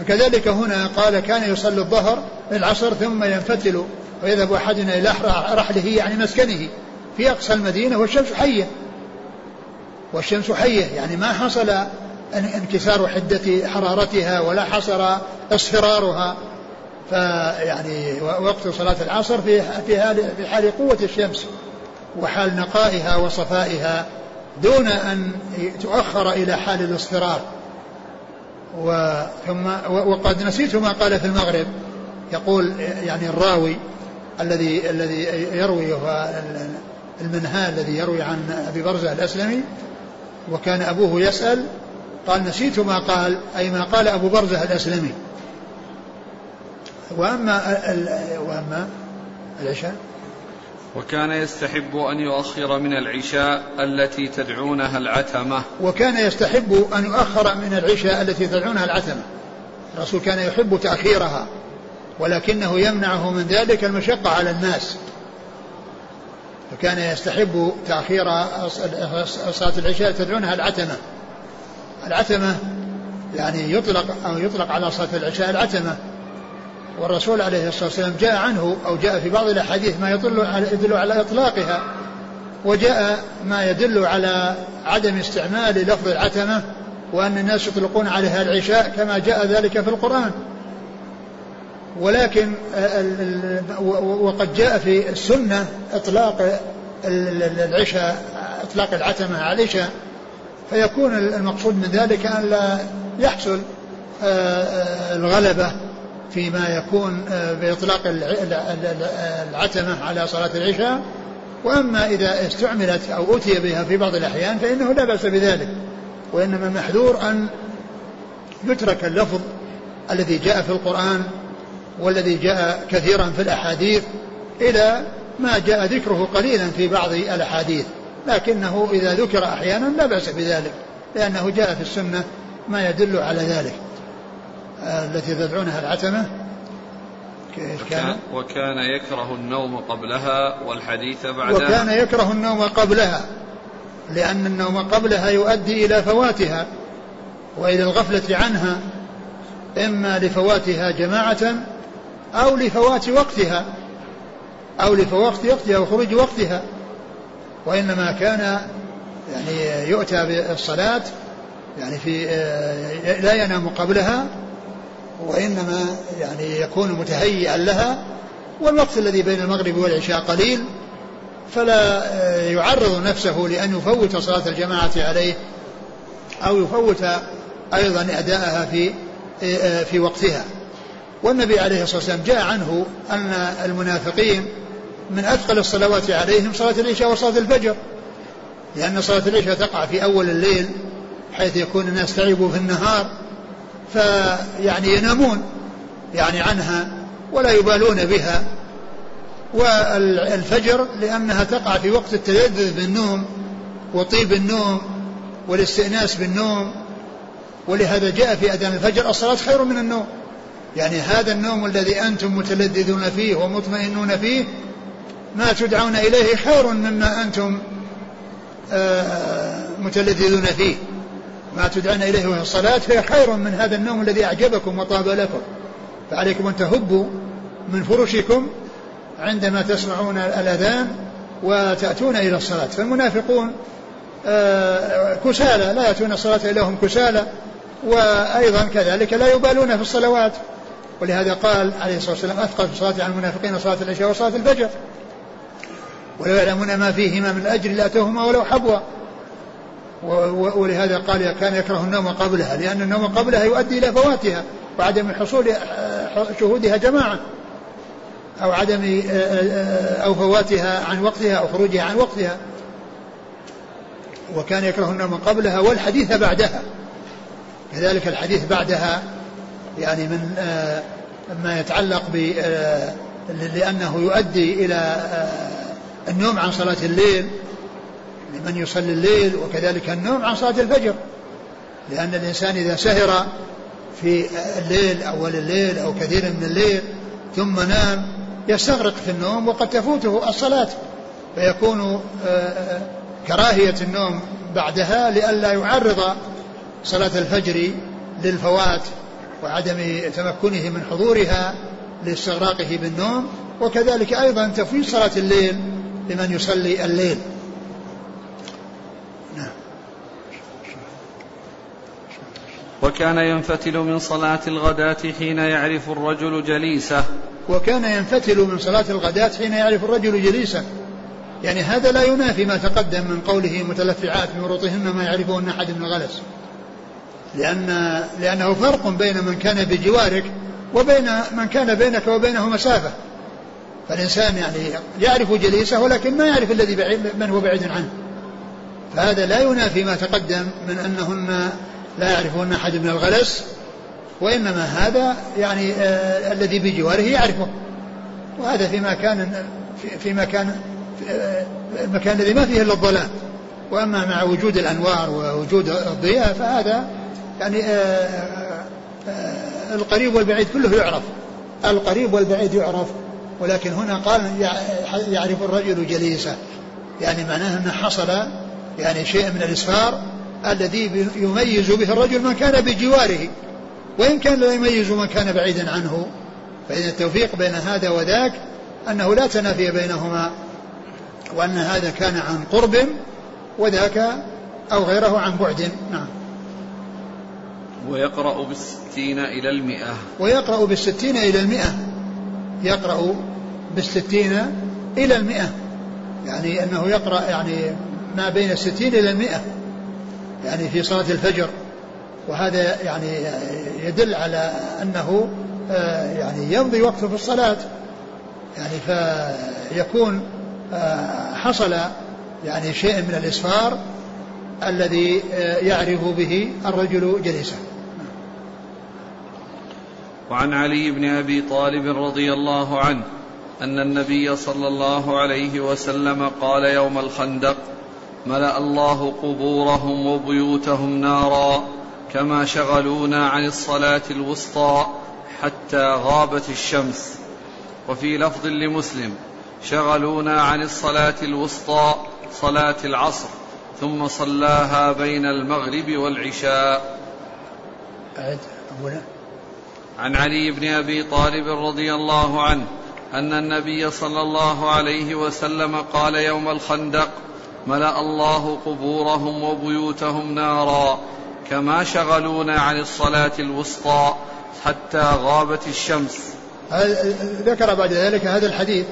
فكذلك هنا قال كان يصلي الظهر العصر ثم ينفتل ويذهب أحدنا إلى رحله يعني مسكنه في أقصى المدينة والشمس حية. والشمس حية يعني ما حصل انكسار حدة حرارتها ولا حصل اصفرارها. فيعني وقت صلاة العصر في في حال قوة الشمس. وحال نقائها وصفائها دون أن تؤخر إلى حال الاصفرار. وثم وقد نسيت ما قال في المغرب. يقول يعني الراوي الذي الذي يروي هو المنهال الذي يروي عن أبي برزة الأسلمي وكان أبوه يسأل قال نسيت ما قال أي ما قال أبو برزة الأسلمي. وأما وأما العشاء؟ وكان يستحب أن يؤخر من العشاء التي تدعونها العتمة. وكان يستحب أن يؤخر من العشاء التي تدعونها العتمة. الرسول كان يحب تأخيرها ولكنه يمنعه من ذلك المشقة على الناس. فكان يستحب تأخير صلاة العشاء تدعونها العتمة. العتمة يعني يطلق أو يطلق على صلاة العشاء العتمة. والرسول عليه الصلاة والسلام جاء عنه أو جاء في بعض الأحاديث ما يدل على, يدل على إطلاقها وجاء ما يدل على عدم استعمال لفظ العتمة وأن الناس يطلقون عليها العشاء كما جاء ذلك في القرآن. ولكن وقد جاء في السنة إطلاق العشاء إطلاق العتمة على العشاء فيكون المقصود من ذلك أن لا يحصل الغلبة. فيما يكون بإطلاق العتمة على صلاة العشاء. وأما إذا استعملت أو أتي بها في بعض الأحيان فإنه لا بأس بذلك. وإنما المحذور أن يترك اللفظ الذي جاء في القرآن والذي جاء كثيرا في الأحاديث إلى ما جاء ذكره قليلا في بعض الأحاديث. لكنه إذا ذكر أحيانا لا بأس بذلك لأنه جاء في السنة ما يدل على ذلك. التي تدعونها العتمة. كان؟ وكان يكره النوم قبلها والحديث بعدها. وكان يكره النوم قبلها لأن النوم قبلها يؤدي إلى فواتها وإلى الغفلة عنها إما لفواتها جماعة أو لفوات وقتها أو لفوات وقتها وخروج وقتها وإنما كان يعني يؤتى بالصلاة يعني في لا ينام قبلها وإنما يعني يكون متهيئا لها والوقت الذي بين المغرب والعشاء قليل فلا يعرض نفسه لأن يفوت صلاة الجماعة عليه أو يفوت أيضا أداءها في في وقتها. والنبي عليه الصلاة والسلام جاء عنه أن المنافقين من أثقل الصلوات عليهم صلاة العشاء وصلاة الفجر لأن صلاة العشاء تقع في أول الليل حيث يكون الناس تعبوا في النهار فيعني ينامون يعني عنها ولا يبالون بها. والفجر لأنها تقع في وقت التلذذ بالنوم وطيب النوم والاستئناس بالنوم. ولهذا جاء في أذان الفجر الصلاة خير من النوم. يعني هذا النوم الذي أنتم متلذذون فيه ومطمئنون فيه ما تدعون إليه خير مما أنتم آه، متلذذون فيه. ما تدعون إليه وهي الصلاة فهي خير من هذا النوم الذي أعجبكم وطاب لكم. فعليكم أن تهبوا من فرشكم عندما تسمعون الأذان وتأتون إلى الصلاة. فالمنافقون آه، كسالى لا يأتون الصلاة إلا هم كسالى وأيضا كذلك لا يبالون في الصلوات. ولهذا قال عليه الصلاة والسلام أثقل في الصلاة على المنافقين صلاة العشاء وصلاة الفجر. ولو يعلمون ما فيهما من الأجر لأتوهما ولو حبوا ولهذا قال كان يكره النوم قبلها لأن النوم قبلها يؤدي إلى فواتها وعدم حصول شهودها جماعة أو عدم أو فواتها عن وقتها أو خروجها عن وقتها. وكان يكره النوم قبلها والحديث بعدها. كذلك الحديث بعدها يعني من ما يتعلق ب لأنه يؤدي إلى النوم عن صلاة الليل لمن يصلي الليل وكذلك النوم عن صلاة الفجر. لأن الإنسان إذا سهر في الليل أول الليل أو كثير من الليل ثم نام يستغرق في النوم وقد تفوته الصلاة. فيكون آه، آه، كراهية النوم بعدها لئلا يعرض صلاة الفجر للفوات وعدم تمكنه من حضورها لاستغراقه بالنوم. وكذلك أيضا تفويت صلاة الليل لمن يصلي الليل. وكان ينفتل من صلاة الغداة حين يعرف الرجل جليسه. وكان ينفتل من صلاة الغداة حين يعرف الرجل جليسه. يعني هذا لا ينافي ما تقدم من قوله متلفعات من رطهن ما يعرفهن أحد من الغلس. لأن لأنه فرق بين من كان بجوارك وبين من كان بينك وبينه مسافة. فالإنسان يعني يعرف جليسه ولكن ما يعرف الذي بعيد من هو بعيد عنه. فهذا لا ينافي ما تقدم من أنهن لا يعرفهن أحد من الغلس وإنما هذا يعني آه الذي بجواره يعرفه. وهذا في مكان في مكان آه المكان الذي ما فيه إلا الظلام وأما مع وجود الأنوار ووجود الضياء فهذا يعني آه آه القريب والبعيد كله يعرف. القريب والبعيد يعرف. ولكن هنا قال يعرف الرجل جليسه. يعني معناه أنه حصل يعني شيء من الإسفار الذي يميز به الرجل من كان بجواره. وإن كان لا يميز من كان بعيدا عنه. فإن التوفيق بين هذا وذاك أنه لا تنافي بينهما. وأن هذا كان عن قرب وذاك أو غيره عن بعد. نعم. ويقرأ بالستين إلى المئة. ويقرأ بالستين إلى المئة. يقرأ بالستين إلى المئة. يعني أنه يقرأ يعني ما بين الستين إلى المئة. يعني في صلاة الفجر. وهذا يعني يدل على أنه آه، يعني يمضي وقته في الصلاة. يعني فيكون آه، حصل يعني شيء من الإسفار الذي آه، يعرف به الرجل جليسه. وعن علي بن أبي طالب رضي الله عنه أن النبي صلى الله عليه وسلم قال يوم الخندق ملأ الله قبورهم وبيوتهم نارا كما شغلونا عن الصلاة الوسطى حتى غابت الشمس. وفي لفظ لمسلم شغلونا عن الصلاة الوسطى صلاة العصر ثم صلاها بين المغرب والعشاء. عن علي بن أبي طالب رضي الله عنه أن النبي صلى الله عليه وسلم قال يوم الخندق ملأ الله قبورهم وبيوتهم نارا كما شغلونا عن الصلاة الوسطى حتى غابت الشمس. ذكر بعد ذلك هذا الحديث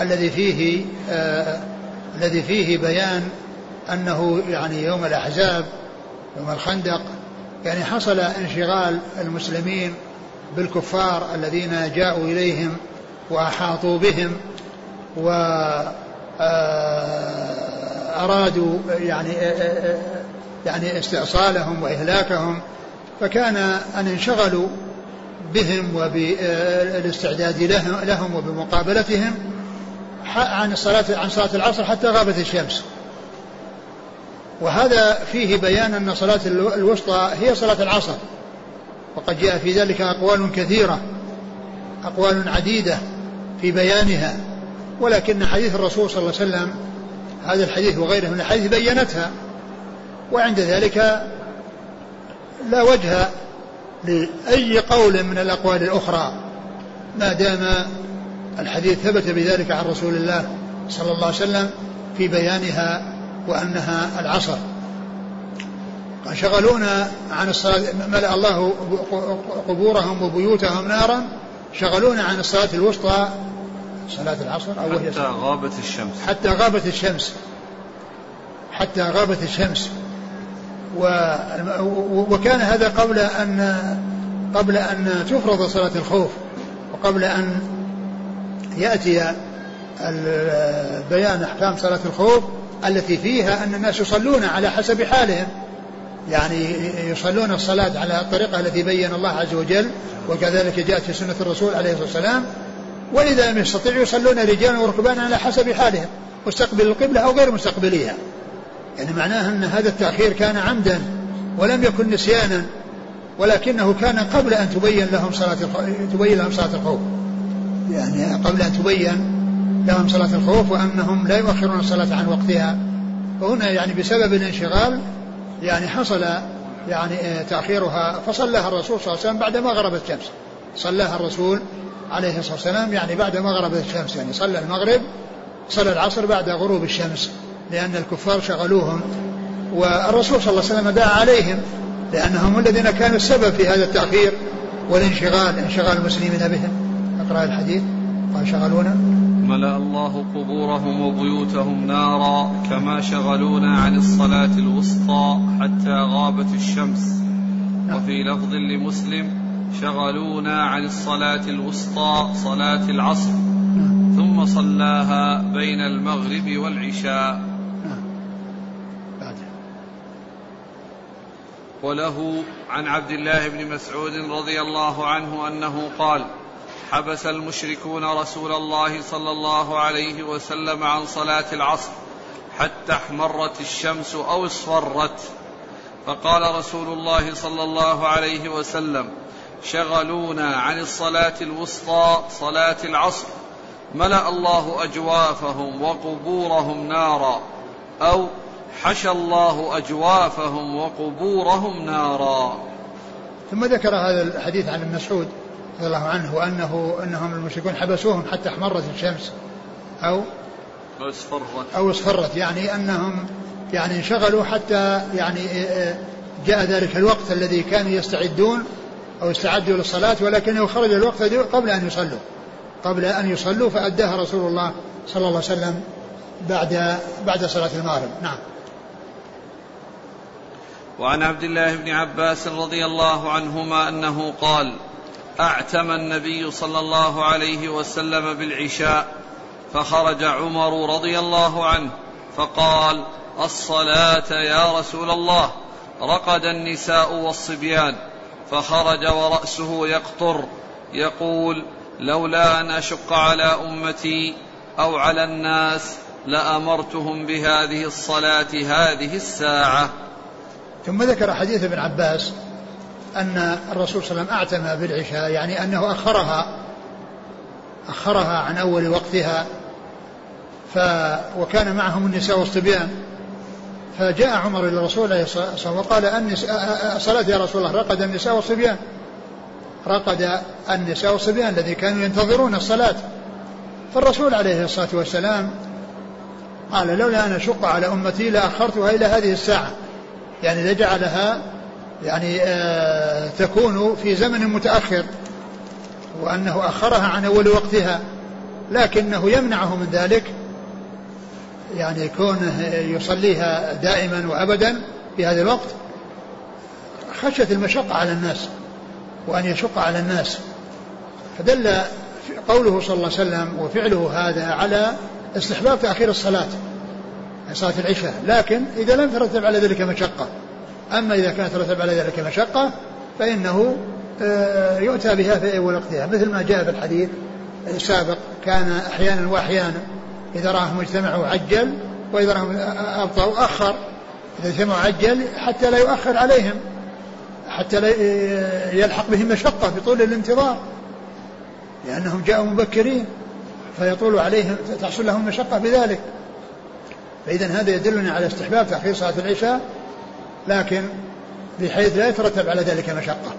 الذي فيه آه الذي فيه بيان أنه يعني يوم الأحزاب يوم الخندق يعني حصل انشغال المسلمين بالكفار الذين جاءوا إليهم وأحاطوا بهم و آه أرادوا يعني يعني استئصالهم وإهلاكهم فكان أن انشغلوا بهم وبالاستعداد لهم وبمقابلتهم عن الصلاة عن صلاة العصر حتى غابت الشمس. وهذا فيه بيان أن صلاة الوسطى هي صلاة العصر. وقد جاء في ذلك أقوال كثيرة أقوال عديدة في بيانها ولكن حديث الرسول صلى الله عليه وسلم هذا الحديث وغيره من الحديث بينتها. وعند ذلك لا وجه لأي قول من الأقوال الأخرى. ما دام الحديث ثبت بذلك عن رسول الله صلى الله عليه وسلم في بيانها وأنها العصر. شغلونا عن الصلاة ملأ الله قبورهم وبيوتهم نارا شغلونا عن الصلاة الوسطى صلاة العصر أو وهي حتى غابت الشمس. حتى غابت الشمس. حتى غابت الشمس. و وكان هذا قبل أن قبل أن تفرض صلاة الخوف. وقبل أن يأتي بيان أحكام صلاة الخوف التي فيها أن الناس يصلون على حسب حالهم. يعني يصلون الصلاة على الطريقة التي بين الله عز وجل وكذلك جاءت في سنة الرسول عليه الصلاة والسلام وإذا لم يستطيعوا يصلون رجالا وركبانا على حسب حالهم مستقبل القبلة أو غير مستقبليها يعني معناه أن هذا التأخير كان عمدا ولم يكن نسيانا ولكنه كان قبل أن تبين لهم صلاة تبين لهم صلاة الخوف. يعني قبل أن تبين لهم صلاة الخوف وأنهم لا يؤخرون الصلاة عن وقتها. وهنا يعني بسبب الانشغال يعني حصل يعني تأخيرها فصلاها الرسول صلى الله عليه وسلم بعد ما غربت الشمس. صلاها الرسول عليه الصلاة والسلام يعني بعد ما غربت الشمس يعني صلى المغرب صلى العصر بعد غروب الشمس لأن الكفار شغلوهم. والرسول صلى الله عليه وسلم دعا عليهم لأنهم الذين كانوا السبب في هذا التأخير والانشغال انشغال المسلمين بهم. اقرأ الحديث قال شغلونا. ملأ الله قبورهم وبيوتهم نارا كما شغلونا عن الصلاة الوسطى حتى غابت الشمس. وفي لفظ لمسلم شغلونا عن الصلاة الوسطى صلاة العصر. ثم صلاها بين المغرب والعشاء. وله عن عبد الله بن مسعود رضي الله عنه أنه قال حبس المشركون رسول الله صلى الله عليه وسلم عن صلاة العصر حتى احمرت الشمس أو اصفرت. فقال رسول الله صلى الله عليه وسلم شغلونا عن الصلاة الوسطى صلاة العصر. ملأ الله أجوافهم وقبورهم نارا. أو حشى الله أجوافهم وقبورهم نارا. ثم ذكر هذا الحديث عن المسعود رضي الله عنه وأنه أنهم المشركون حبسوهم حتى احمرت الشمس. أو أو اصفرت. أو اصفرت. يعني أنهم يعني انشغلوا حتى يعني جاء ذلك الوقت الذي كانوا يستعدون أو استعدوا للصلاة ولكنه خرج الوقت قبل أن يصلوا. قبل أن يصلوا فأداها رسول الله صلى الله عليه وسلم بعد بعد صلاة المغرب. نعم. وعن عبد الله بن عباس رضي الله عنهما أنه قال أعتم النبي صلى الله عليه وسلم بالعشاء فخرج عمر رضي الله عنه فقال الصلاة يا رسول الله رقد النساء والصبيان. فخرج ورأسه يقطر يقول لولا أن أشق على أمتي أو على الناس لأمرتهم بهذه الصلاة هذه الساعة. ثم ذكر حديث ابن عباس أن الرسول صلى الله عليه وسلم أعتم بالعشاء يعني أنه أخرها أخرها عن أول وقتها ف وكان معهم النساء والصبيان. فجاء عمر إلى الرسول عليه الصلاة والسلام وقال النساء صلاة يا رسول الله. رقد النساء والصبيان. رقد النساء والصبيان الذي كانوا ينتظرون الصلاة. فالرسول عليه الصلاة والسلام قال لولا أن أشق على أمتي لأخرتها إلى هذه الساعة. يعني لجعلها يعني آه تكون في زمن متأخر وأنه أخرها عن أول وقتها لكنه يمنعه من ذلك يعني كونه يصليها دائما وأبدا في هذا الوقت خشية المشقة على الناس وأن يشق على الناس. فدل قوله صلى الله عليه وسلم وفعله هذا على استحباب تأخير الصلاة صلاة العشاء. لكن إذا لم ترتب على ذلك مشقة أما إذا كانت ترتب على ذلك مشقة فإنه آه، يؤتى بها في أول وقتها مثل ما جاء في الحديث السابق كان أحيانا وأحيانا إذا رآهم اجتمعوا عجل وإذا رآهم أبطأوا أخر إذا شيء معجل حتى لا يؤخر عليهم حتى لا يلحق بهم مشقة في طول الانتظار لأنهم جاءوا مبكرين فيطول عليهم تحصل لهم مشقة بذلك. فإذا هذا يدلنا على استحباب تأخير صلاة العشاء لكن بحيث لا يترتب على ذلك مشقة.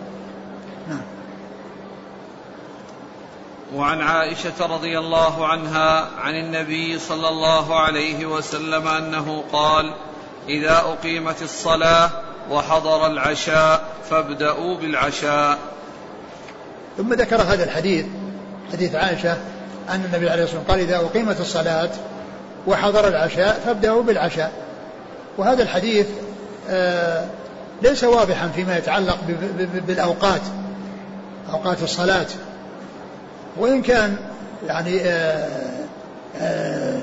وعن عائشة رضي الله عنها عن النبي صلى الله عليه وسلم أنه قال إذا أقيمت الصلاة وحضر العشاء فابدأوا بالعشاء. ثم ذكر هذا الحديث حديث عائشة أن النبي عليه الصلاة والسلام قال إذا أقيمت الصلاة وحضر العشاء فابدأوا بالعشاء. وهذا الحديث آه ليس واضحا فيما يتعلق بالأوقات أوقات الصلاة. وإن كان يعني آه آه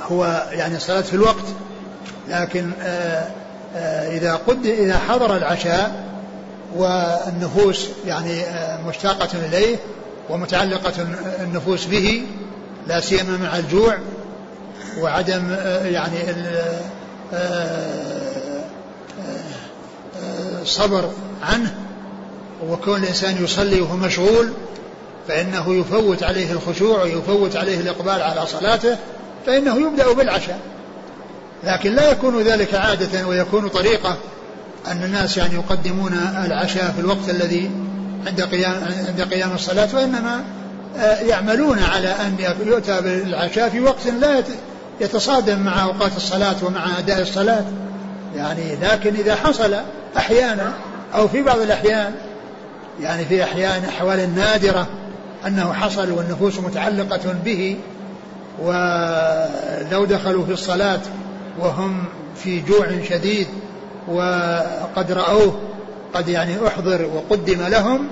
هو يعني الصلاة في الوقت لكن آه إذا قد إذا حضر العشاء والنفوس يعني مشتاقة إليه ومتعلقة النفوس به لا سيما مع الجوع وعدم يعني الصبر عنه وكون الإنسان يصلي وهو مشغول فإنه يفوت عليه الخشوع ويفوت عليه الإقبال على صلاته فإنه يبدأ بالعشاء. لكن لا يكون ذلك عادة ويكون طريقة أن الناس يعني يقدمون العشاء في الوقت الذي عند قيام عند قيام الصلاة وإنما يعملون على أن يؤتى بالعشاء في وقت لا يتصادم مع أوقات الصلاة ومع أداء الصلاة. يعني لكن إذا حصل أحيانا أو في بعض الأحيان يعني في أحيان أحوال نادرة أنه حصل والنفوس متعلقة به ولو دخلوا في الصلاة وهم في جوع شديد وقد رأوه قد يعني أحضر وقدم لهم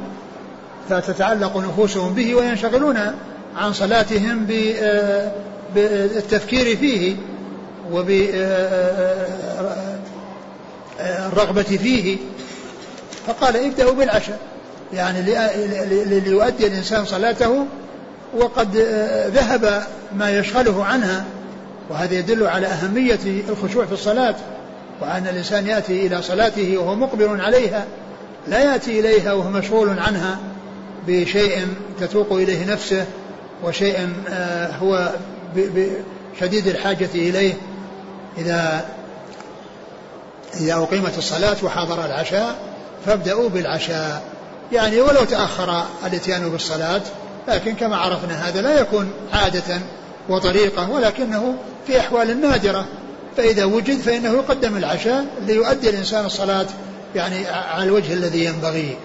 فتتعلق نفوسهم به وينشغلون عن صلاتهم بالتفكير فيه وبالرغبة فيه. فقال ابدأوا بالعشاء. يعني ليؤدي الإنسان صلاته وقد ذهب ما يشغله عنها. وهذا يدل على أهمية الخشوع في الصلاة وأن الإنسان يأتي إلى صلاته وهو مقبل عليها لا يأتي إليها وهو مشغول عنها بشيء تتوق إليه نفسه وشيء هو شديد الحاجة إليه. إذا إذا أقيمت الصلاة وحضر العشاء فابدأوا بالعشاء. يعني ولو تأخر الإتيان بالصلاة لكن كما عرفنا هذا لا يكون عادة وطريقة ولكنه في أحوال نادرة. فإذا وجد فإنه يقدم العشاء ليؤدي الإنسان الصلاة يعني على الوجه الذي ينبغي.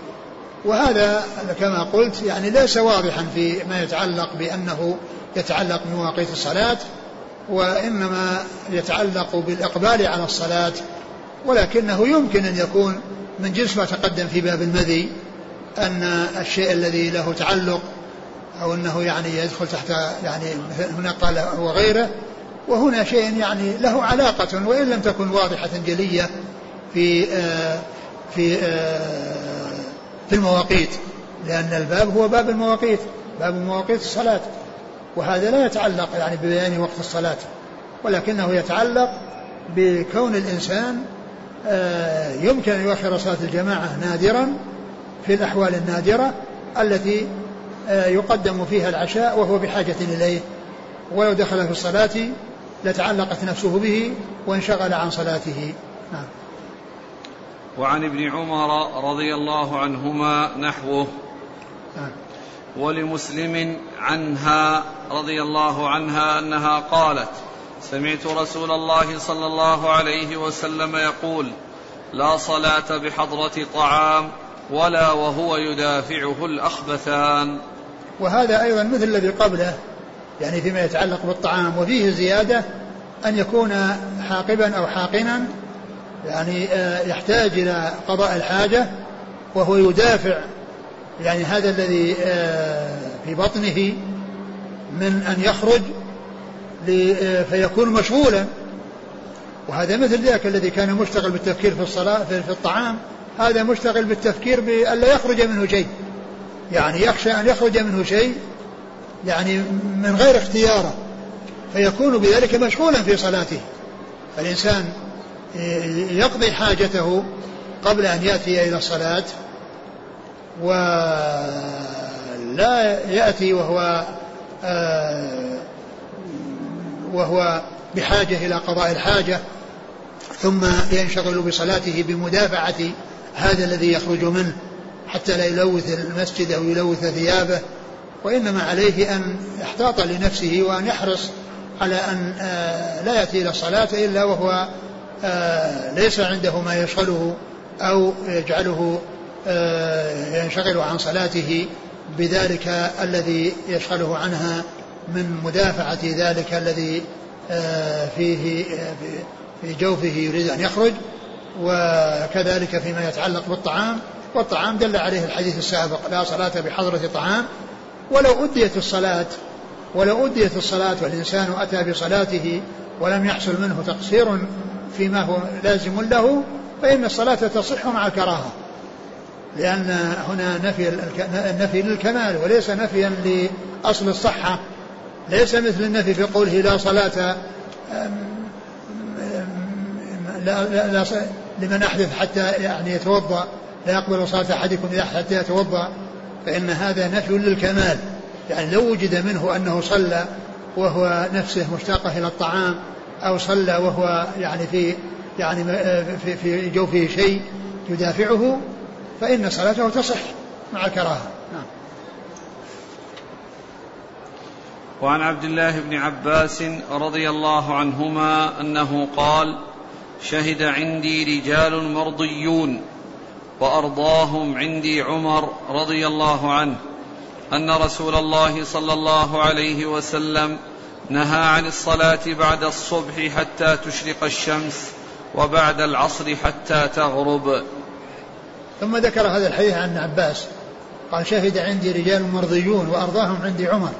وهذا كما قلت يعني ليس واضحا في ما يتعلق بأنه يتعلق بمواقيت الصلاة وإنما يتعلق بالإقبال على الصلاة ولكنه يمكن أن يكون من جنس ما تقدم في باب المذي. أن الشيء الذي له تعلق أو أنه يعني يدخل تحت يعني هنا قال وغيره وهنا شيء يعني له علاقة وإن لم تكن واضحة جلية في آه في آه في المواقيت لأن الباب هو باب المواقيت باب مواقيت الصلاة وهذا لا يتعلق يعني ببيان وقت الصلاة ولكنه يتعلق بكون الإنسان آه يمكن أن يؤخر صلاة الجماعة نادرا في الأحوال النادرة التي يقدم فيها العشاء وهو بحاجة إليه. ولو دخل في الصلاة لتعلقت نفسه به وانشغل عن صلاته. نعم. وعن ابن عمر رضي الله عنهما نحوه. نعم. ولمسلم عنها رضي الله عنها أنها قالت سمعت رسول الله صلى الله عليه وسلم يقول لا صلاة بحضرة طعام ولا وهو يدافعه الأخبثان. وهذا أيضا مثل الذي قبله يعني فيما يتعلق بالطعام وفيه زيادة أن يكون حاقبا أو حاقنا يعني يحتاج إلى قضاء الحاجة وهو يدافع يعني هذا الذي في بطنه من أن يخرج فيكون مشغولا. وهذا مثل ذاك الذي كان مشتغل بالتفكير في الصلاة في الطعام. هذا مشتغل بالتفكير بألا يخرج منه شيء. يعني يخشى أن يخرج منه شيء يعني من غير اختياره. فيكون بذلك مشغولا في صلاته. فالإنسان يقضي حاجته قبل أن يأتي إلى الصلاة ولا يأتي وهو آه، وهو بحاجة إلى قضاء الحاجة ثم ينشغل بصلاته بمدافعة هذا الذي يخرج منه حتى لا يلوث المسجد أو يلوث ثيابه وإنما عليه أن يحتاط لنفسه وأن يحرص على أن آه، لا يأتي إلى الصلاة إلا وهو آه، ليس عنده ما يشغله أو يجعله آه، ينشغل عن صلاته بذلك الذي يشغله عنها من مدافعة ذلك الذي فيه في جوفه يريد أن يخرج. وكذلك فيما يتعلق بالطعام والطعام دل عليه الحديث السابق لا صلاة بحضرة طعام. ولو أديت الصلاة ولو أديت الصلاة والإنسان أتى بصلاته ولم يحصل منه تقصير فيما هو لازم له فإن الصلاة تصح مع الكراهة. لأن هنا نفي النفي للكمال وليس نفيا لأصل الصحة. ليس مثل النفي في قوله لا صلاة لا, لا, لا لمن أحدث حتى يعني يتوضأ لا يقبل صلاة أحدكم حتى يتوضأ فإن هذا نفي للكمال. يعني لو وجد منه أنه صلى وهو نفسه مشتاقة إلى الطعام أو صلى وهو يعني في يعني في, في جوفه شيء يدافعه فإن صلاته تصح مع الكراهة. نعم. وعن عبد الله بن عباس رضي الله عنهما أنه قال شهد عندي رجال مرضيون وأرضاهم عندي عمر رضي الله عنه أن رسول الله صلى الله عليه وسلم نهى عن الصلاة بعد الصبح حتى تشرق الشمس وبعد العصر حتى تغرب. ثم ذكر هذا الحديث عن عباس. قال شهد عندي رجال مرضيون وأرضاهم عندي عمر.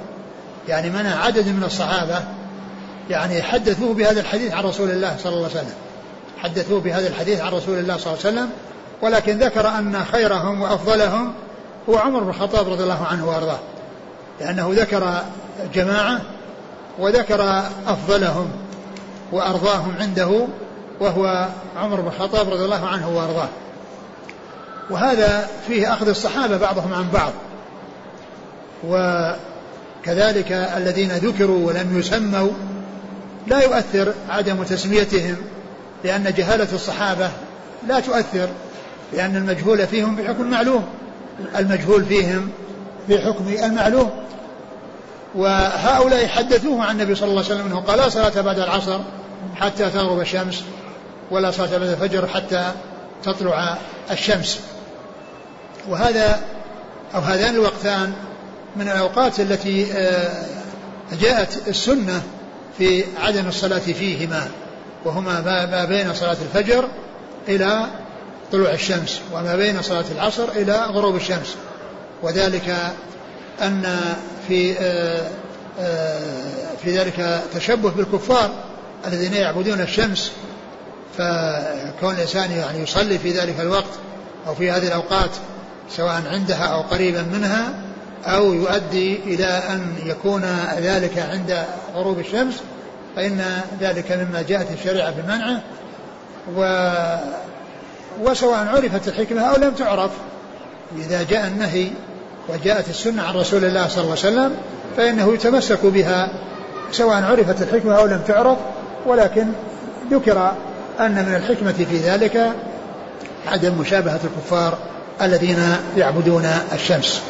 يعني منع عدد من الصحابة يعني حدثوه بهذا الحديث عن رسول الله صلى الله عليه وسلم. حدثوه بهذا الحديث عن رسول الله صلى الله عليه وسلم ولكن ذكر أن خيرهم وأفضلهم هو عمر بن الخطاب رضي الله عنه وأرضاه لأنه ذكر جماعة وذكر أفضلهم وأرضاهم عنده وهو عمر بن الخطاب رضي الله عنه وأرضاه. وهذا فيه أخذ الصحابة بعضهم عن بعض. وكذلك الذين ذكروا ولم يسموا لا يؤثر عدم تسميتهم. لأن جهالة الصحابة لا تؤثر لأن المجهول فيهم بحكم المعلوم المجهول فيهم بحكم المعلوم. وهؤلاء حدثوه عن النبي صلى الله عليه وسلم أنه قال لا صلاة بعد العصر حتى تغرب الشمس ولا صلاة بعد الفجر حتى تطلع الشمس. وهذا أو هذان الوقتان من الأوقات التي آه، جاءت السنة في عدم الصلاة فيهما. وهما ما بين صلاة الفجر إلى طلوع الشمس وما بين صلاة العصر إلى غروب الشمس. وذلك أن في آه، آه، في ذلك تشبه بالكفار الذين يعبدون الشمس فكون الإنسان يعني يصلي في ذلك الوقت أو في هذه الأوقات سواء عندها أو قريبا منها أو يؤدي إلى أن يكون ذلك عند غروب الشمس فإن ذلك مما جاءت الشريعة بمنعه و وسواء عرفت الحكمة أو لم تعرف. إذا جاء النهي وجاءت السنة عن رسول الله صلى الله عليه وسلم فإنه يتمسك بها سواء عرفت الحكمة أو لم تعرف. ولكن ذكر أن من الحكمة في ذلك عدم مشابهة الكفار الذين يعبدون الشمس.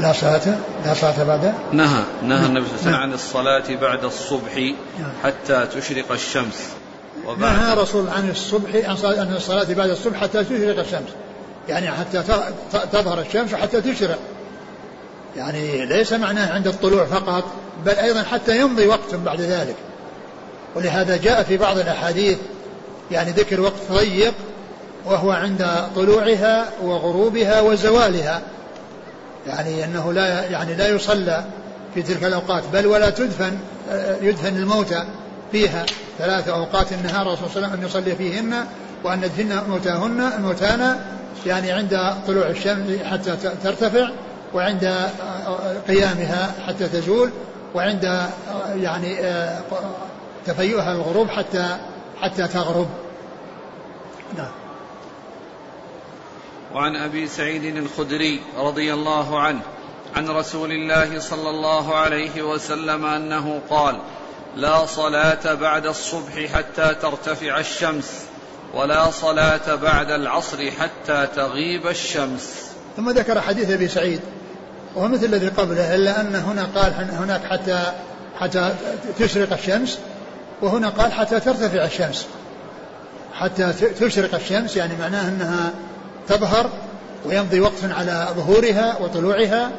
لا صلاة لا صلاة بعد. نهى نهى النبي صلى الله عليه وسلم عن الصلاة بعد الصبح نعم. حتى تشرق الشمس. نهى رسول عن الصبح عن الصلاة بعد الصبح حتى تشرق الشمس. يعني حتى تظهر الشمس وحتى تشرق. يعني ليس معناه عند الطلوع فقط بل أيضا حتى يمضي وقت بعد ذلك. ولهذا جاء في بعض الأحاديث يعني ذكر وقت ضيق وهو عند طلوعها وغروبها وزوالها. يعني أنه لا يعني لا يصلى في تلك الأوقات بل ولا تدفن يدفن الموتى فيها ثلاث أوقات النهار الرسول صلى الله عليه وسلم أن يصلي فيهن وأن ندفن موتاهن الموتانا يعني عند طلوع الشمس حتى ترتفع وعند قيامها حتى تزول وعند يعني تفيؤها الغروب حتى حتى تغرب. نعم. وعن أبي سعيد الخدري رضي الله عنه عن رسول الله صلى الله عليه وسلم أنه قال لا صلاة بعد الصبح حتى ترتفع الشمس ولا صلاة بعد العصر حتى تغيب الشمس. ثم ذكر حديث أبي سعيد وهو مثل الذي قبله إلا أن هنا قال هناك حتى حتى تشرق الشمس وهنا قال حتى ترتفع الشمس. حتى تشرق الشمس يعني معناه أنها تظهر ويمضي وقت على ظهورها وطلوعها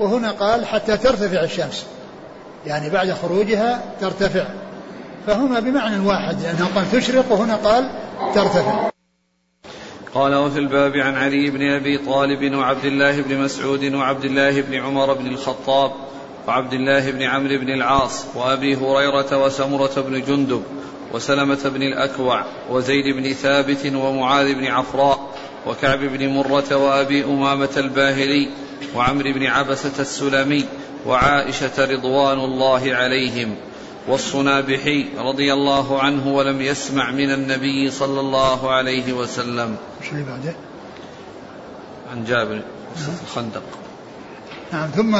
وهنا قال حتى ترتفع الشمس يعني بعد خروجها ترتفع. فهما بمعنى واحد لأنه قال تشرق وهنا قال ترتفع. قال وفي الباب عن علي بن أبي طالب وعبد الله بن مسعود وعبد الله بن عمر بن الخطاب وعبد الله بن عمرو بن العاص وأبي هريرة وسمرة بن جندب وسلمة بن الأكوع وزيد بن ثابت ومعاذ بن عفراء وكعب بن مرة وأبي أمامة الباهلي وعمرو بن عبسة السلمي وعائشة رضوان الله عليهم والصنابحي رضي الله عنه ولم يسمع من النبي صلى الله عليه وسلم. بعده؟ عن جابر الخندق نعم ثم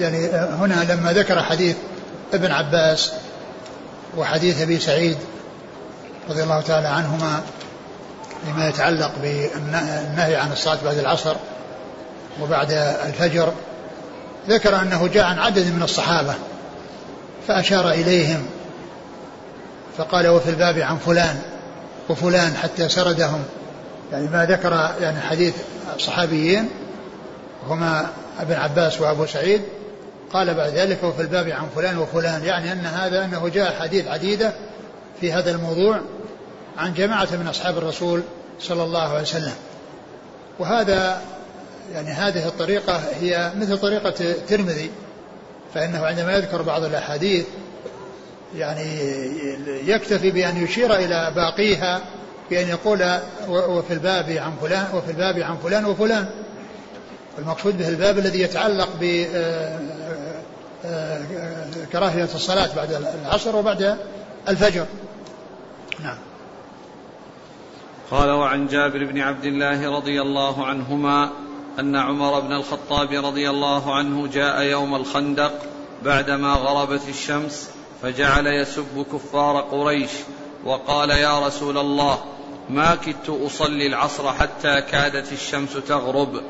يعني هنا لما ذكر حديث ابن عباس وحديث أبي سعيد رضي الله تعالى عنهما فيما يتعلق بالنهي عن الصلاة بعد العصر وبعد الفجر ذكر أنه جاء عن عدد من الصحابة فأشار إليهم فقال وفي الباب عن فلان وفلان حتى سردهم يعني ما ذكر يعني حديث صحابيين هما ابن عباس وأبو سعيد. قال بعد ذلك وفي الباب عن فلان وفلان يعني أن هذا أنه جاء حديث عديدة في هذا الموضوع عن جماعة من أصحاب الرسول صلى الله عليه وسلم. وهذا يعني هذه الطريقة هي مثل طريقة الترمذي فإنه عندما يذكر بعض الأحاديث يعني يكتفي بأن يشير إلى باقيها بأن يقول وفي الباب عن فلان وفي الباب عن فلان وفلان. المقصود به الباب الذي يتعلق ب آه، آه، كراهية الصلاة بعد العصر وبعد الفجر. نعم. قال وعن جابر بن عبد الله رضي الله عنهما أن عمر بن الخطاب رضي الله عنه جاء يوم الخندق بعدما غربت الشمس فجعل يسب كفار قريش وقال يا رسول الله ما كدت أصلي العصر حتى كادت الشمس تغرب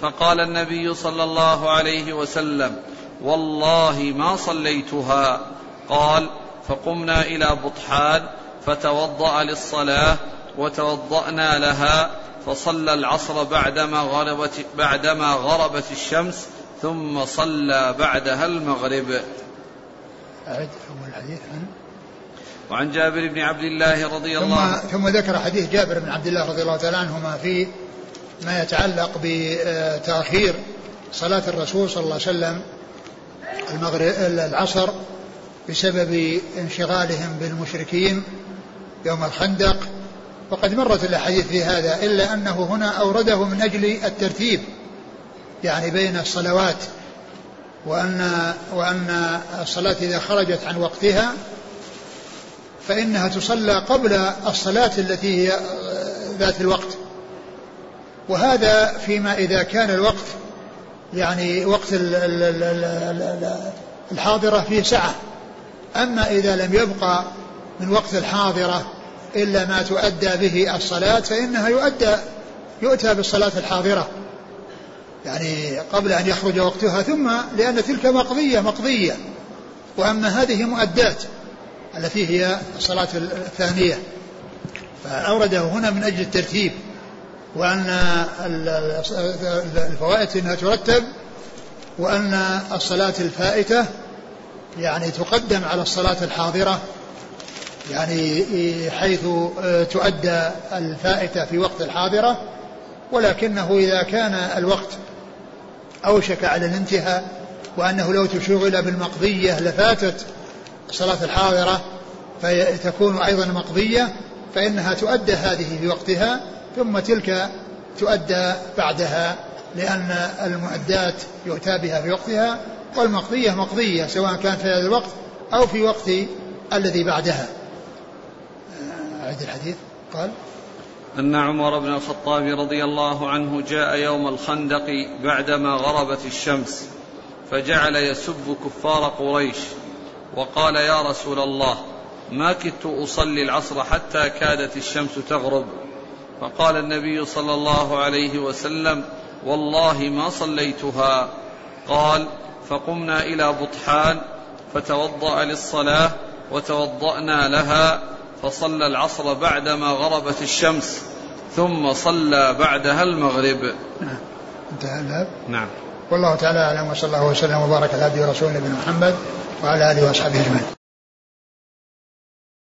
فقال النبي صلى الله عليه وسلم والله ما صليتها قال فقمنا إلى بطحان فتوضأ للصلاة وتوضأنا لها فصلى العصر بعدما غربت بعدما غربت الشمس ثم صلى بعدها المغرب. أعد أول الحديث عن وعن جابر بن عبد الله رضي الله عنه ثم ذكر حديث جابر بن عبد الله رضي الله تعالى عنهما في ما يتعلق بتأخير صلاة الرسول صلى الله عليه وسلم المغرب العصر بسبب انشغالهم بالمشركين يوم الخندق وقد مرت الأحاديث في هذا إلا أنه هنا اورده من أجل الترتيب يعني بين الصلوات وأن وأن الصلاة إذا خرجت عن وقتها فإنها تصلى قبل الصلاة التي هي ذات الوقت. وهذا فيما إذا كان الوقت يعني وقت الحاضرة فيه سعة أما إذا لم يبقى من وقت الحاضرة إلا ما تؤدى به الصلاة فإنها يؤدى يؤتى بالصلاة الحاضرة. يعني قبل أن يخرج وقتها ثم لأن تلك مقضية مقضية. وأما هذه مؤدات التي هي الصلاة الثانية. فأورده هنا من أجل الترتيب. وأن الفوائد أنها ترتب وأن الصلاة الفائتة يعني تقدم على الصلاة الحاضرة. يعني حيث تؤدى الفائتة في وقت الحاضرة ولكنه إذا كان الوقت أوشك على الانتهاء وأنه لو تشغل بالمقضية لفاتت الصلاة الحاضرة فتكون أيضا مقضية فإنها تؤدى هذه في وقتها ثم تلك تؤدى بعدها لأن المؤدات يؤتى بها في وقتها والمقضية مقضية سواء كانت في هذا الوقت أو في وقت الذي بعدها. أعد الحديث. قال أن عمر بن الخطاب رضي الله عنه جاء يوم الخندق بعدما غربت الشمس فجعل يسب كفار قريش وقال يا رسول الله ما كدت أصلي العصر حتى كادت الشمس تغرب؟ فقال النبي صلى الله عليه وسلم والله ما صليتها. قال فقمنا إلى بطحان فتوضأ للصلاة وتوضأنا لها فصلى العصر بعدما غربت الشمس ثم صلى بعدها المغرب. نعم انتهى الباب. نعم. والله تعالى أعلم وصلى الله وسلم وبارك على عبده ورسوله نبينا محمد وعلى آله وأصحابه أجمعين.